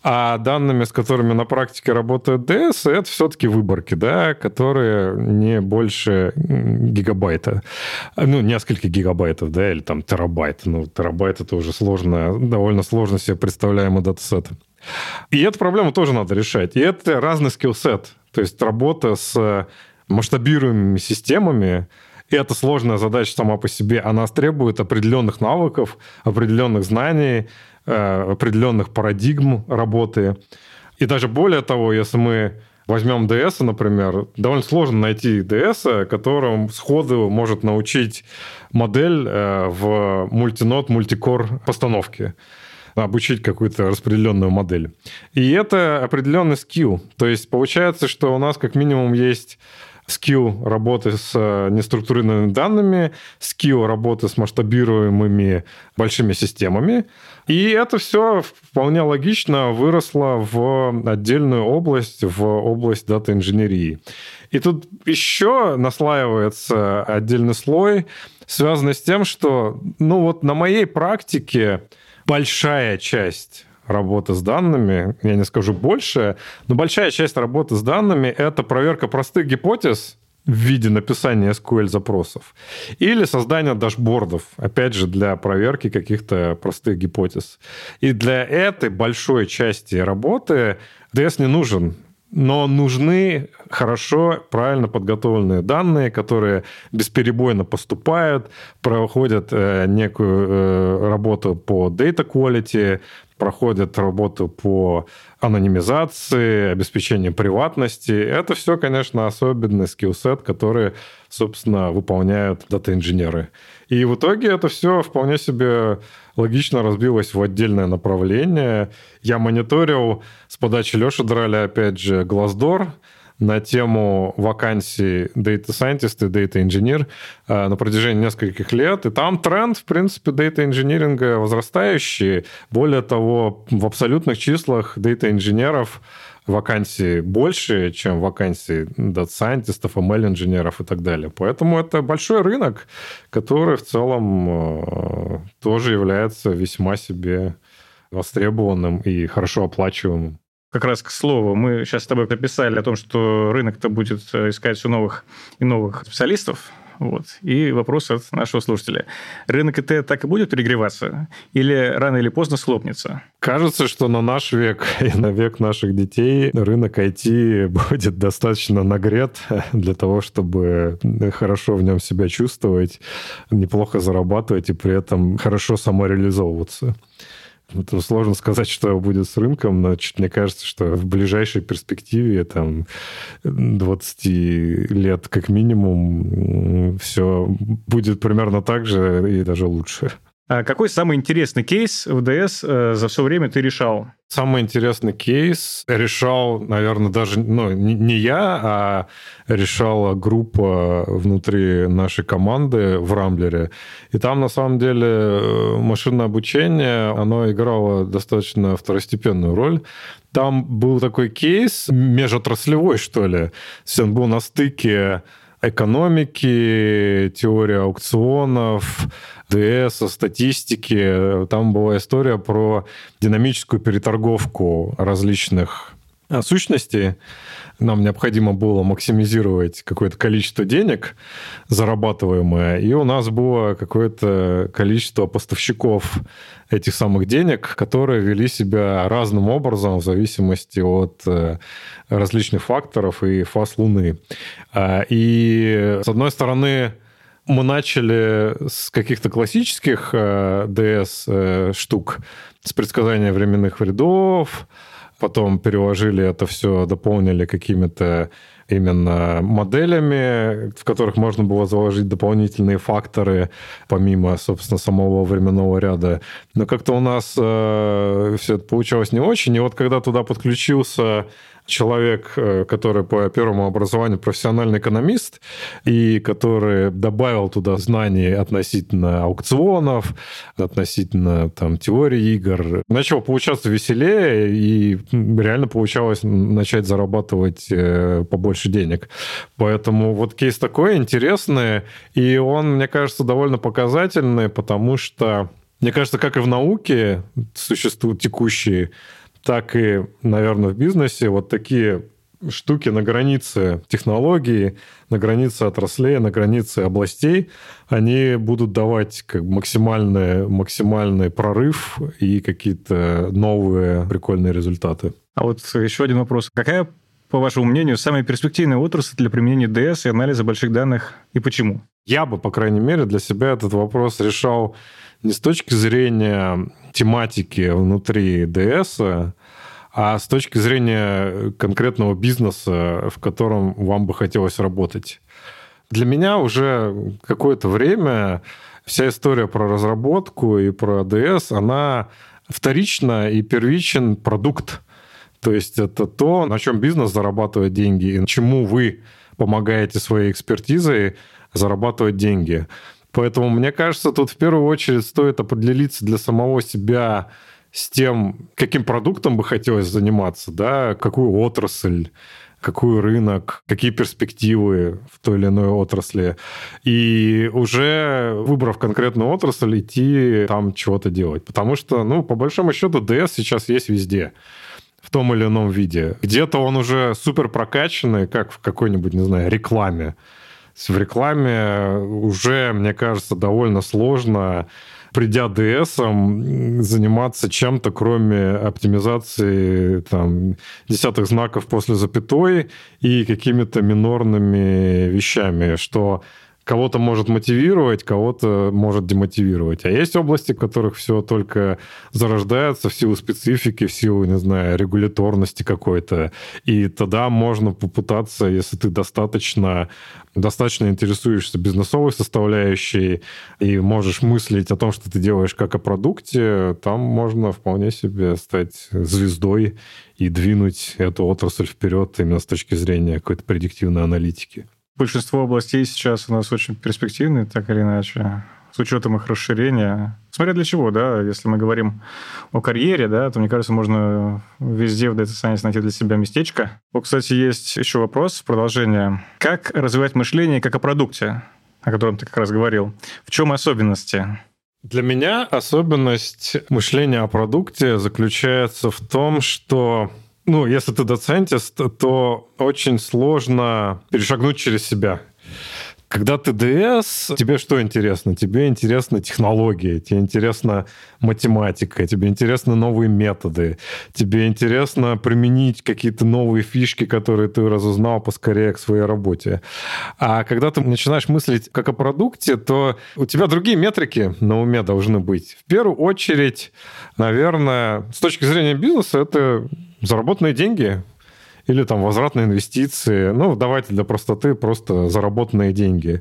А данными, с которыми на практике работает DS, это все-таки выборки, да, которые не больше гигабайт гигабайта. Ну, несколько гигабайтов, да, или там терабайт. Ну, терабайт это уже сложно, довольно сложно себе представляемый датасет. И эту проблему тоже надо решать. И это разный скиллсет. То есть работа с масштабируемыми системами, и это сложная задача сама по себе. Она требует определенных навыков, определенных знаний, э, определенных парадигм работы. И даже более того, если мы Возьмем DS, например, довольно сложно найти DS, которым сходу может научить модель э, в мультинод, мультикор постановке обучить какую-то распределенную модель. И это определенный скилл. То есть получается, что у нас как минимум есть скилл работы с э, неструктурированными данными, скилл работы с масштабируемыми большими системами, и это все вполне логично выросло в отдельную область, в область дата-инженерии. И тут еще наслаивается отдельный слой, связанный с тем, что, ну вот на моей практике большая часть работы с данными, я не скажу больше, но большая часть работы с данными – это проверка простых гипотез, в виде написания SQL-запросов. Или создание дашбордов, опять же, для проверки каких-то простых гипотез. И для этой большой части работы DS не нужен но нужны хорошо, правильно подготовленные данные, которые бесперебойно поступают, проходят э, некую э, работу по data quality, проходят работу по анонимизации, обеспечению приватности. Это все, конечно, особенный скиллсет, который, собственно, выполняют дата-инженеры. И в итоге это все вполне себе логично разбилось в отдельное направление. Я мониторил с подачи Леши Драля, опять же, Glassdoor, на тему вакансий Data Scientist и Data Engineer э, на протяжении нескольких лет. И там тренд, в принципе, Data Engineering возрастающий. Более того, в абсолютных числах Data инженеров вакансий больше, чем вакансий дата-сайентистов, ML-инженеров и так далее. Поэтому это большой рынок, который в целом э, тоже является весьма себе востребованным и хорошо оплачиваемым. Как раз к слову, мы сейчас с тобой написали о том, что рынок-то будет э, искать все новых и новых специалистов. Вот. И вопрос от нашего слушателя. Рынок ИТ так и будет перегреваться? Или рано или поздно схлопнется? Кажется, что на наш век и на век наших детей рынок IT будет достаточно нагрет для того, чтобы хорошо в нем себя чувствовать, неплохо зарабатывать и при этом хорошо самореализовываться. Это сложно сказать, что будет с рынком, но мне кажется, что в ближайшей перспективе, там, 20 лет как минимум, все будет примерно так же и даже лучше. А какой самый интересный кейс в ДС э, за все время ты решал? Самый интересный кейс решал, наверное, даже ну, не я, а решала группа внутри нашей команды в Рамблере. И там, на самом деле, э, машинное обучение, оно играло достаточно второстепенную роль. Там был такой кейс межотраслевой, что ли. То есть он был на стыке экономики, теории аукционов, ДС, статистики. Там была история про динамическую переторговку различных а, сущностей. Нам необходимо было максимизировать какое-то количество денег, зарабатываемое, и у нас было какое-то количество поставщиков этих самых денег, которые вели себя разным образом в зависимости от э, различных факторов и фаз Луны. А, и, с одной стороны, мы начали с каких-то классических э, э, штук, с предсказания временных вредов, потом переложили это все, дополнили какими-то именно моделями, в которых можно было заложить дополнительные факторы, помимо, собственно, самого временного ряда. Но как-то у нас э, все это получалось не очень. И вот когда туда подключился человек, э, который по первому образованию профессиональный экономист, и который добавил туда знаний относительно аукционов, относительно там, теории игр. Начал получаться веселее, и реально получалось начать зарабатывать э, побольше денег. Поэтому вот кейс такой интересный, и он, мне кажется, довольно показательный, потому что мне кажется, как и в науке существуют текущие так и, наверное, в бизнесе вот такие штуки на границе технологий, на границе отраслей, на границе областей, они будут давать как максимальный, максимальный прорыв и какие-то новые прикольные результаты. А вот еще один вопрос. Какая, по вашему мнению, самая перспективная отрасль для применения DS и анализа больших данных и почему? Я бы, по крайней мере, для себя этот вопрос решал не с точки зрения тематики внутри ДС, а с точки зрения конкретного бизнеса, в котором вам бы хотелось работать. Для меня уже какое-то время вся история про разработку и про ДС, она вторична и первичен продукт. То есть это то, на чем бизнес зарабатывает деньги и чему вы помогаете своей экспертизой зарабатывать деньги. Поэтому, мне кажется, тут в первую очередь стоит определиться для самого себя с тем, каким продуктом бы хотелось заниматься, да, какую отрасль, какой рынок, какие перспективы в той или иной отрасли. И уже выбрав конкретную отрасль, идти там чего-то делать. Потому что, ну, по большому счету, DS сейчас есть везде в том или ином виде. Где-то он уже супер прокачанный, как в какой-нибудь, не знаю, рекламе в рекламе уже, мне кажется, довольно сложно придя DS, заниматься чем-то, кроме оптимизации там, десятых знаков после запятой и какими-то минорными вещами, что кого-то может мотивировать, кого-то может демотивировать. А есть области, в которых все только зарождается в силу специфики, в силу, не знаю, регуляторности какой-то. И тогда можно попытаться, если ты достаточно, достаточно интересуешься бизнесовой составляющей и можешь мыслить о том, что ты делаешь как о продукте, там можно вполне себе стать звездой и двинуть эту отрасль вперед именно с точки зрения какой-то предиктивной аналитики большинство областей сейчас у нас очень перспективные, так или иначе, с учетом их расширения. Смотря для чего, да, если мы говорим о карьере, да, то, мне кажется, можно везде в Data Science найти для себя местечко. Вот, кстати, есть еще вопрос, продолжение. Как развивать мышление как о продукте, о котором ты как раз говорил? В чем особенности? Для меня особенность мышления о продукте заключается в том, что ну, если ты доцентист, то очень сложно перешагнуть через себя. Когда ты ДС, тебе что интересно? Тебе интересны технологии, тебе интересна математика, тебе интересны новые методы, тебе интересно применить какие-то новые фишки, которые ты разузнал поскорее к своей работе. А когда ты начинаешь мыслить как о продукте, то у тебя другие метрики на уме должны быть. В первую очередь, наверное, с точки зрения бизнеса, это заработанные деньги или там возвратные инвестиции. Ну, давайте для простоты просто заработанные деньги.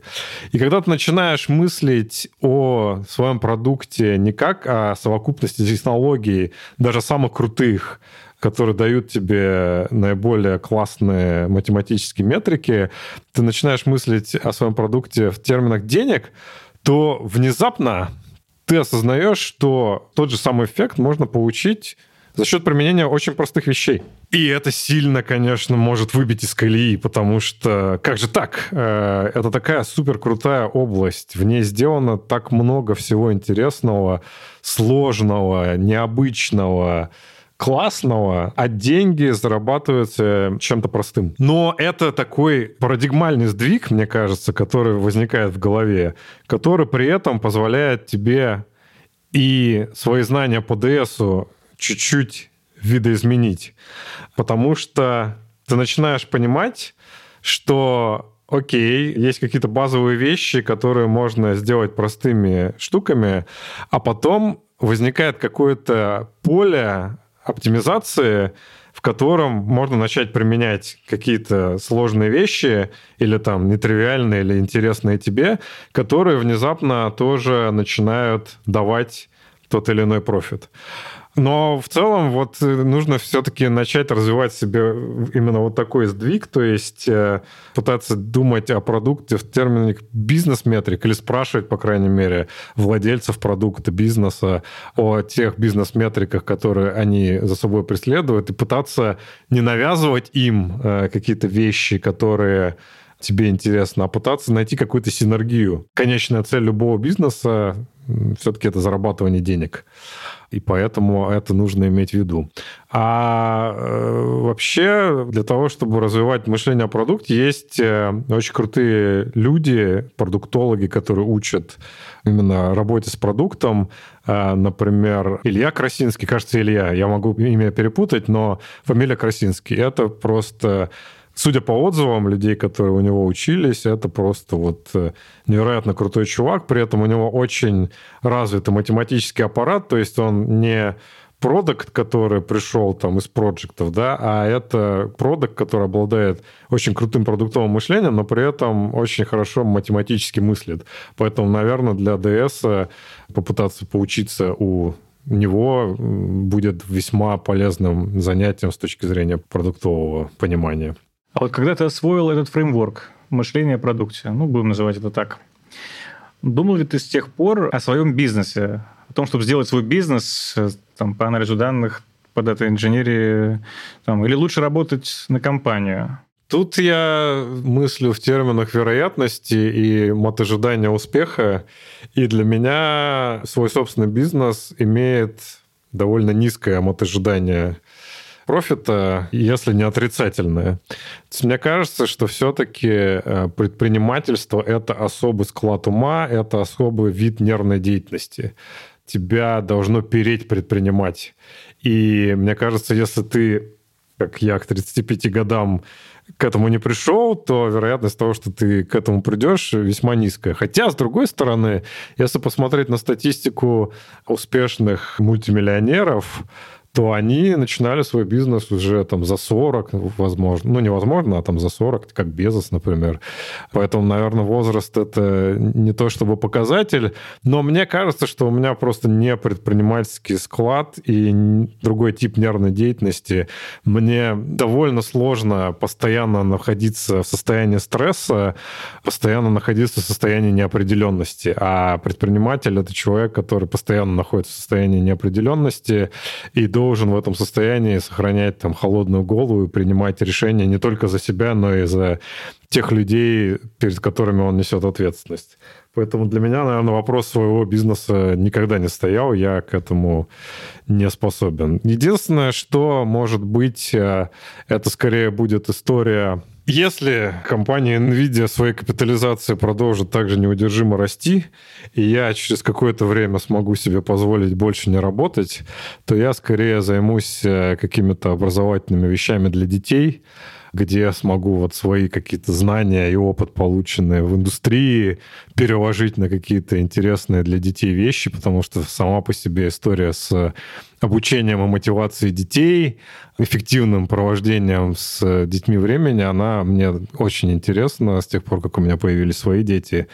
И когда ты начинаешь мыслить о своем продукте не как о совокупности технологий, даже самых крутых, которые дают тебе наиболее классные математические метрики, ты начинаешь мыслить о своем продукте в терминах денег, то внезапно ты осознаешь, что тот же самый эффект можно получить за счет применения очень простых вещей. И это сильно, конечно, может выбить из колеи, потому что как же так? Э, это такая супер крутая область. В ней сделано так много всего интересного, сложного, необычного, классного, а деньги зарабатываются чем-то простым. Но это такой парадигмальный сдвиг, мне кажется, который возникает в голове, который при этом позволяет тебе и свои знания по ДСу чуть-чуть видоизменить. Потому что ты начинаешь понимать, что окей, есть какие-то базовые вещи, которые можно сделать простыми штуками, а потом возникает какое-то поле оптимизации, котором можно начать применять какие-то сложные вещи или там нетривиальные или интересные тебе, которые внезапно тоже начинают давать тот или иной профит. Но в целом вот э, нужно все-таки начать развивать себе именно вот такой сдвиг, то есть э, пытаться думать о продукте в терминах бизнес-метрик или спрашивать, по крайней мере, владельцев продукта, бизнеса о тех бизнес-метриках, которые они за собой преследуют, и пытаться не навязывать им э, какие-то вещи, которые тебе интересно, а пытаться найти какую-то синергию. Конечная цель любого бизнеса все-таки это зарабатывание денег и поэтому это нужно иметь в виду. А э, вообще для того, чтобы развивать мышление о продукте, есть э, очень крутые люди, продуктологи, которые учат именно работе с продуктом. Э, например, Илья Красинский, кажется, Илья, я могу имя перепутать, но фамилия Красинский. Это просто судя по отзывам людей, которые у него учились, это просто вот э, невероятно крутой чувак. При этом у него очень развитый математический аппарат, то есть он не продукт, который пришел там из проектов, да, а это продукт, который обладает очень крутым продуктовым мышлением, но при этом очень хорошо математически мыслит. Поэтому, наверное, для ДС попытаться поучиться у него будет весьма полезным занятием с точки зрения продуктового понимания. А вот когда ты освоил этот фреймворк мышления о продукте, ну, будем называть это так, думал ли ты с тех пор о своем бизнесе, о том, чтобы сделать свой бизнес там, по анализу данных, по дата-инженерии, там, или лучше работать на компанию? Тут я мыслю в терминах вероятности и мотожидания успеха. И для меня свой собственный бизнес имеет довольно низкое мотожидание профита, если не отрицательное. Мне кажется, что все-таки э, предпринимательство – это особый склад ума, это особый вид нервной деятельности. Тебя должно переть предпринимать. И мне кажется, если ты, как я, к 35 годам к этому не пришел, то вероятность того, что ты к этому придешь, весьма низкая. Хотя, с другой стороны, если посмотреть на статистику успешных мультимиллионеров, то они начинали свой бизнес уже там за 40, возможно. Ну, невозможно, а там за 40, как Безос, например. Поэтому, наверное, возраст это не то чтобы показатель, но мне кажется, что у меня просто не предпринимательский склад и другой тип нервной деятельности. Мне довольно сложно постоянно находиться в состоянии стресса, постоянно находиться в состоянии неопределенности. А предприниматель — это человек, который постоянно находится в состоянии неопределенности и до должен в этом состоянии сохранять там холодную голову и принимать решения не только за себя, но и за тех людей, перед которыми он несет ответственность. Поэтому для меня, наверное, вопрос своего бизнеса никогда не стоял, я к этому не способен. Единственное, что может быть, э, это скорее будет история если компания NVIDIA своей капитализацией продолжит также неудержимо расти, и я через какое-то время смогу себе позволить больше не работать, то я скорее займусь э, какими-то образовательными вещами для детей, где я смогу вот свои какие-то знания и опыт, полученные в индустрии, переложить на какие-то интересные для детей вещи, потому что сама по себе история с обучением и мотивацией детей, эффективным провождением с детьми времени, она мне очень интересна с тех пор, как у меня появились свои дети.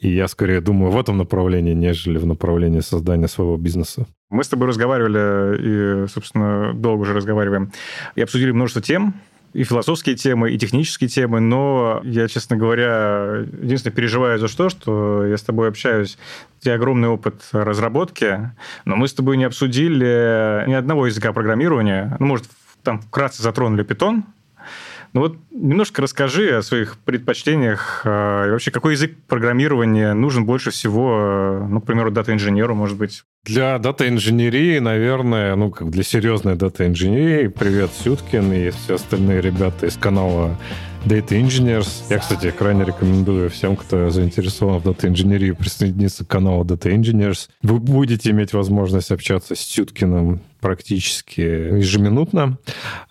И я скорее думаю в этом направлении, нежели в направлении создания своего бизнеса. Мы с тобой разговаривали и, собственно, долго уже разговариваем, и обсудили множество тем, и философские темы, и технические темы, но я, честно говоря, единственное переживаю за что, что я с тобой общаюсь, у тебя огромный опыт разработки, но мы с тобой не обсудили ни одного языка программирования. Ну, может, там вкратце затронули питон, ну вот немножко расскажи о своих предпочтениях. А, и вообще, какой язык программирования нужен больше всего, ну, к примеру, дата-инженеру, может быть? Для дата-инженерии, наверное, ну, как для серьезной дата-инженерии, привет, Сюткин и все остальные ребята из канала Data Engineers. Я, кстати, крайне рекомендую всем, кто заинтересован в дата-инженерии, присоединиться к каналу Data Engineers. Вы будете иметь возможность общаться с Сюткиным практически ежеминутно.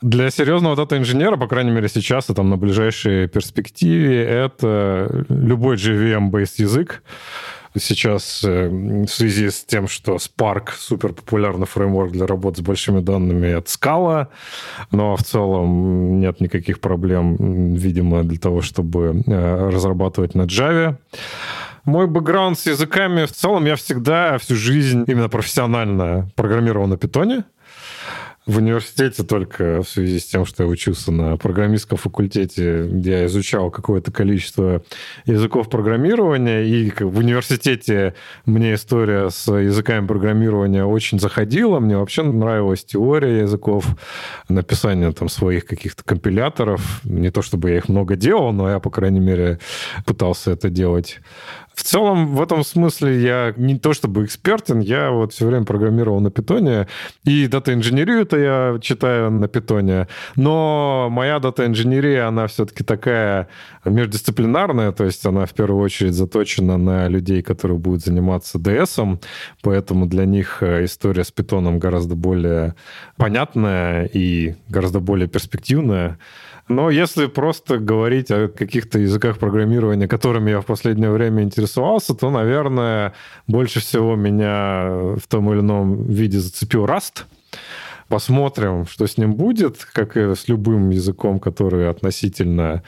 Для серьезного дата-инженера, по крайней мере сейчас и там на ближайшей перспективе, это любой JVM-based язык, сейчас э, в связи с тем, что Spark супер популярный фреймворк для работы с большими данными от Scala, но в целом нет никаких проблем, видимо, для того, чтобы э, разрабатывать на Java. Мой бэкграунд с языками в целом я всегда всю жизнь именно профессионально программировал на питоне в университете только в связи с тем, что я учился на программистском факультете, я изучал какое-то количество языков программирования, и в университете мне история с языками программирования очень заходила, мне вообще нравилась теория языков, написание там своих каких-то компиляторов, не то чтобы я их много делал, но я, по крайней мере, пытался это делать. В целом, в этом смысле я не то чтобы экспертен, я вот все время программировал на питоне, и дата-инженерию-то я читаю на питоне, но моя дата-инженерия, она все-таки такая междисциплинарная, то есть она в первую очередь заточена на людей, которые будут заниматься DS, поэтому для них э, история с питоном гораздо более понятная и гораздо более перспективная. Но если просто говорить о каких-то языках программирования, которыми я в последнее время интересовался, то, наверное, больше всего меня в том или ином виде зацепил Rust. Посмотрим, что с ним будет, как и с любым языком, который относительно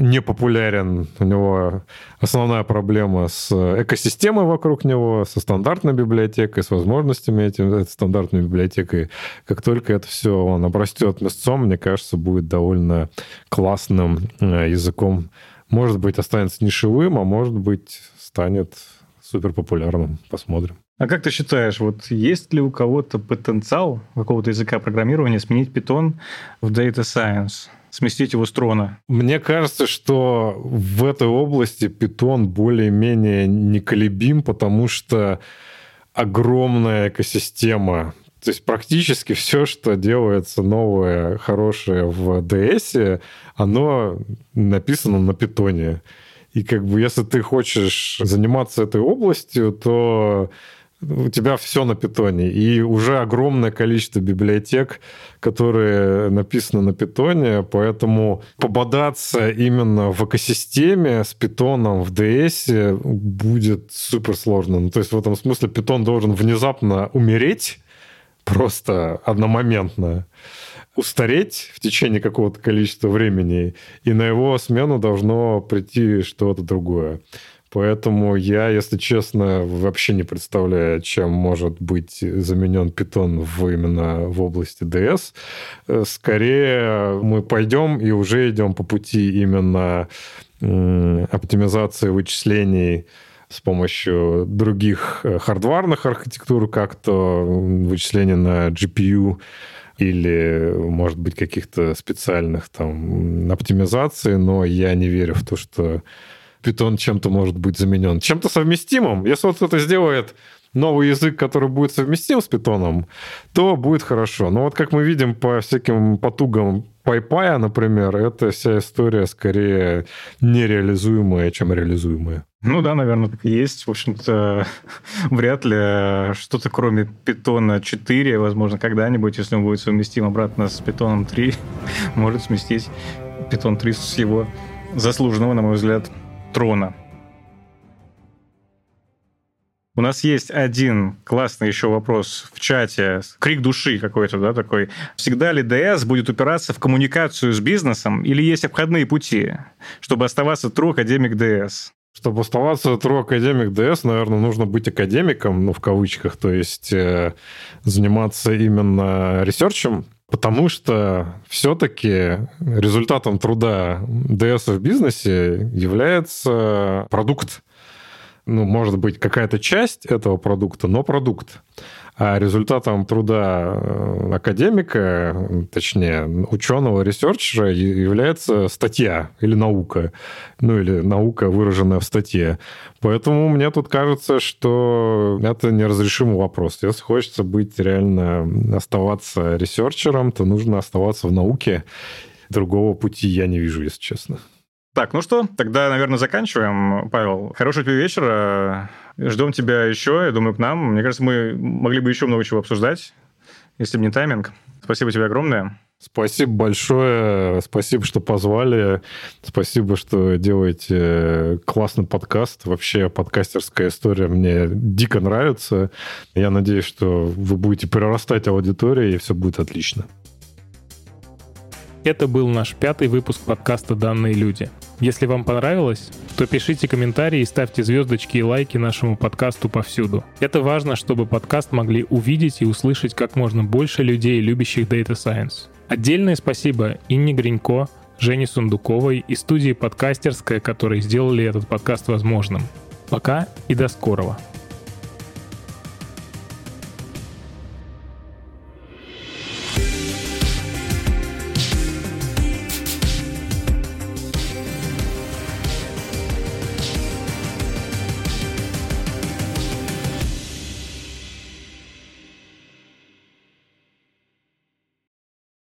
не популярен. У него основная проблема с экосистемой вокруг него, со стандартной библиотекой, с возможностями этим, этой стандартной библиотекой. Как только это все он обрастет мясцом, мне кажется, будет довольно классным э, языком. Может быть, останется нишевым, а может быть, станет супер популярным. Посмотрим. А как ты считаешь, вот есть ли у кого-то потенциал какого-то языка программирования сменить Python в Data Science? сместить его с трона? Мне кажется, что в этой области питон более-менее неколебим, потому что огромная экосистема. То есть практически все, что делается новое, хорошее в DS, оно написано на питоне. И как бы если ты хочешь заниматься этой областью, то у тебя все на питоне. И уже огромное количество библиотек, которые написаны на питоне, поэтому пободаться именно в экосистеме с питоном в DS будет супер сложно. Ну, то есть в этом смысле питон должен внезапно умереть просто одномоментно устареть в течение какого-то количества времени, и на его смену должно прийти что-то другое. Поэтому я, если честно, вообще не представляю, чем может быть заменен питон в, именно в области DS. Скорее мы пойдем и уже идем по пути именно оптимизации вычислений с помощью других э, хардварных архитектур, как то вычисления на GPU, или, может быть, каких-то специальных там оптимизаций, но я не верю в то, что Python чем-то может быть заменен. Чем-то совместимым. Если вот кто-то сделает новый язык, который будет совместим с питоном, то будет хорошо. Но вот как мы видим по всяким потугам PyPy, например, это вся история скорее нереализуемая, чем реализуемая. Ну да, наверное, так и есть. В общем-то, вряд ли что-то кроме питона 4, возможно, когда-нибудь, если он будет совместим обратно с питоном 3, может сместить питон 3 с его заслуженного, на мой взгляд, трона. У нас есть один классный еще вопрос в чате, крик души какой-то, да, такой. Всегда ли ДС будет упираться в коммуникацию с бизнесом или есть обходные пути, чтобы оставаться true академик ДС? Чтобы оставаться true академик ДС, наверное, нужно быть академиком, ну, в кавычках, то есть э, заниматься именно ресерчем, Потому что все-таки результатом труда ДС в бизнесе является продукт. Ну, может быть, какая-то часть этого продукта, но продукт. А результатом труда э, академика, точнее, ученого, ресерчера является статья или наука. Ну, или наука, выраженная в статье. Поэтому мне тут кажется, что это неразрешимый вопрос. Если хочется быть реально, оставаться ресерчером, то нужно оставаться в науке. Другого пути я не вижу, если честно. Так, ну что, тогда, наверное, заканчиваем. Павел, хорошего тебе вечера. Ждем тебя еще, я думаю, к нам. Мне кажется, мы могли бы еще много чего обсуждать, если бы не тайминг. Спасибо тебе огромное. Спасибо большое. Спасибо, что позвали. Спасибо, что делаете классный подкаст. Вообще подкастерская история мне дико нравится. Я надеюсь, что вы будете перерастать аудиторию, и все будет отлично. Это был наш пятый выпуск подкаста «Данные люди». Если вам понравилось, то пишите комментарии и ставьте звездочки и лайки нашему подкасту повсюду. Это важно, чтобы подкаст могли увидеть и услышать как можно больше людей, любящих Data Science. Отдельное спасибо Инне Гринько, Жене Сундуковой и студии «Подкастерская», которые сделали этот подкаст возможным. Пока и до скорого.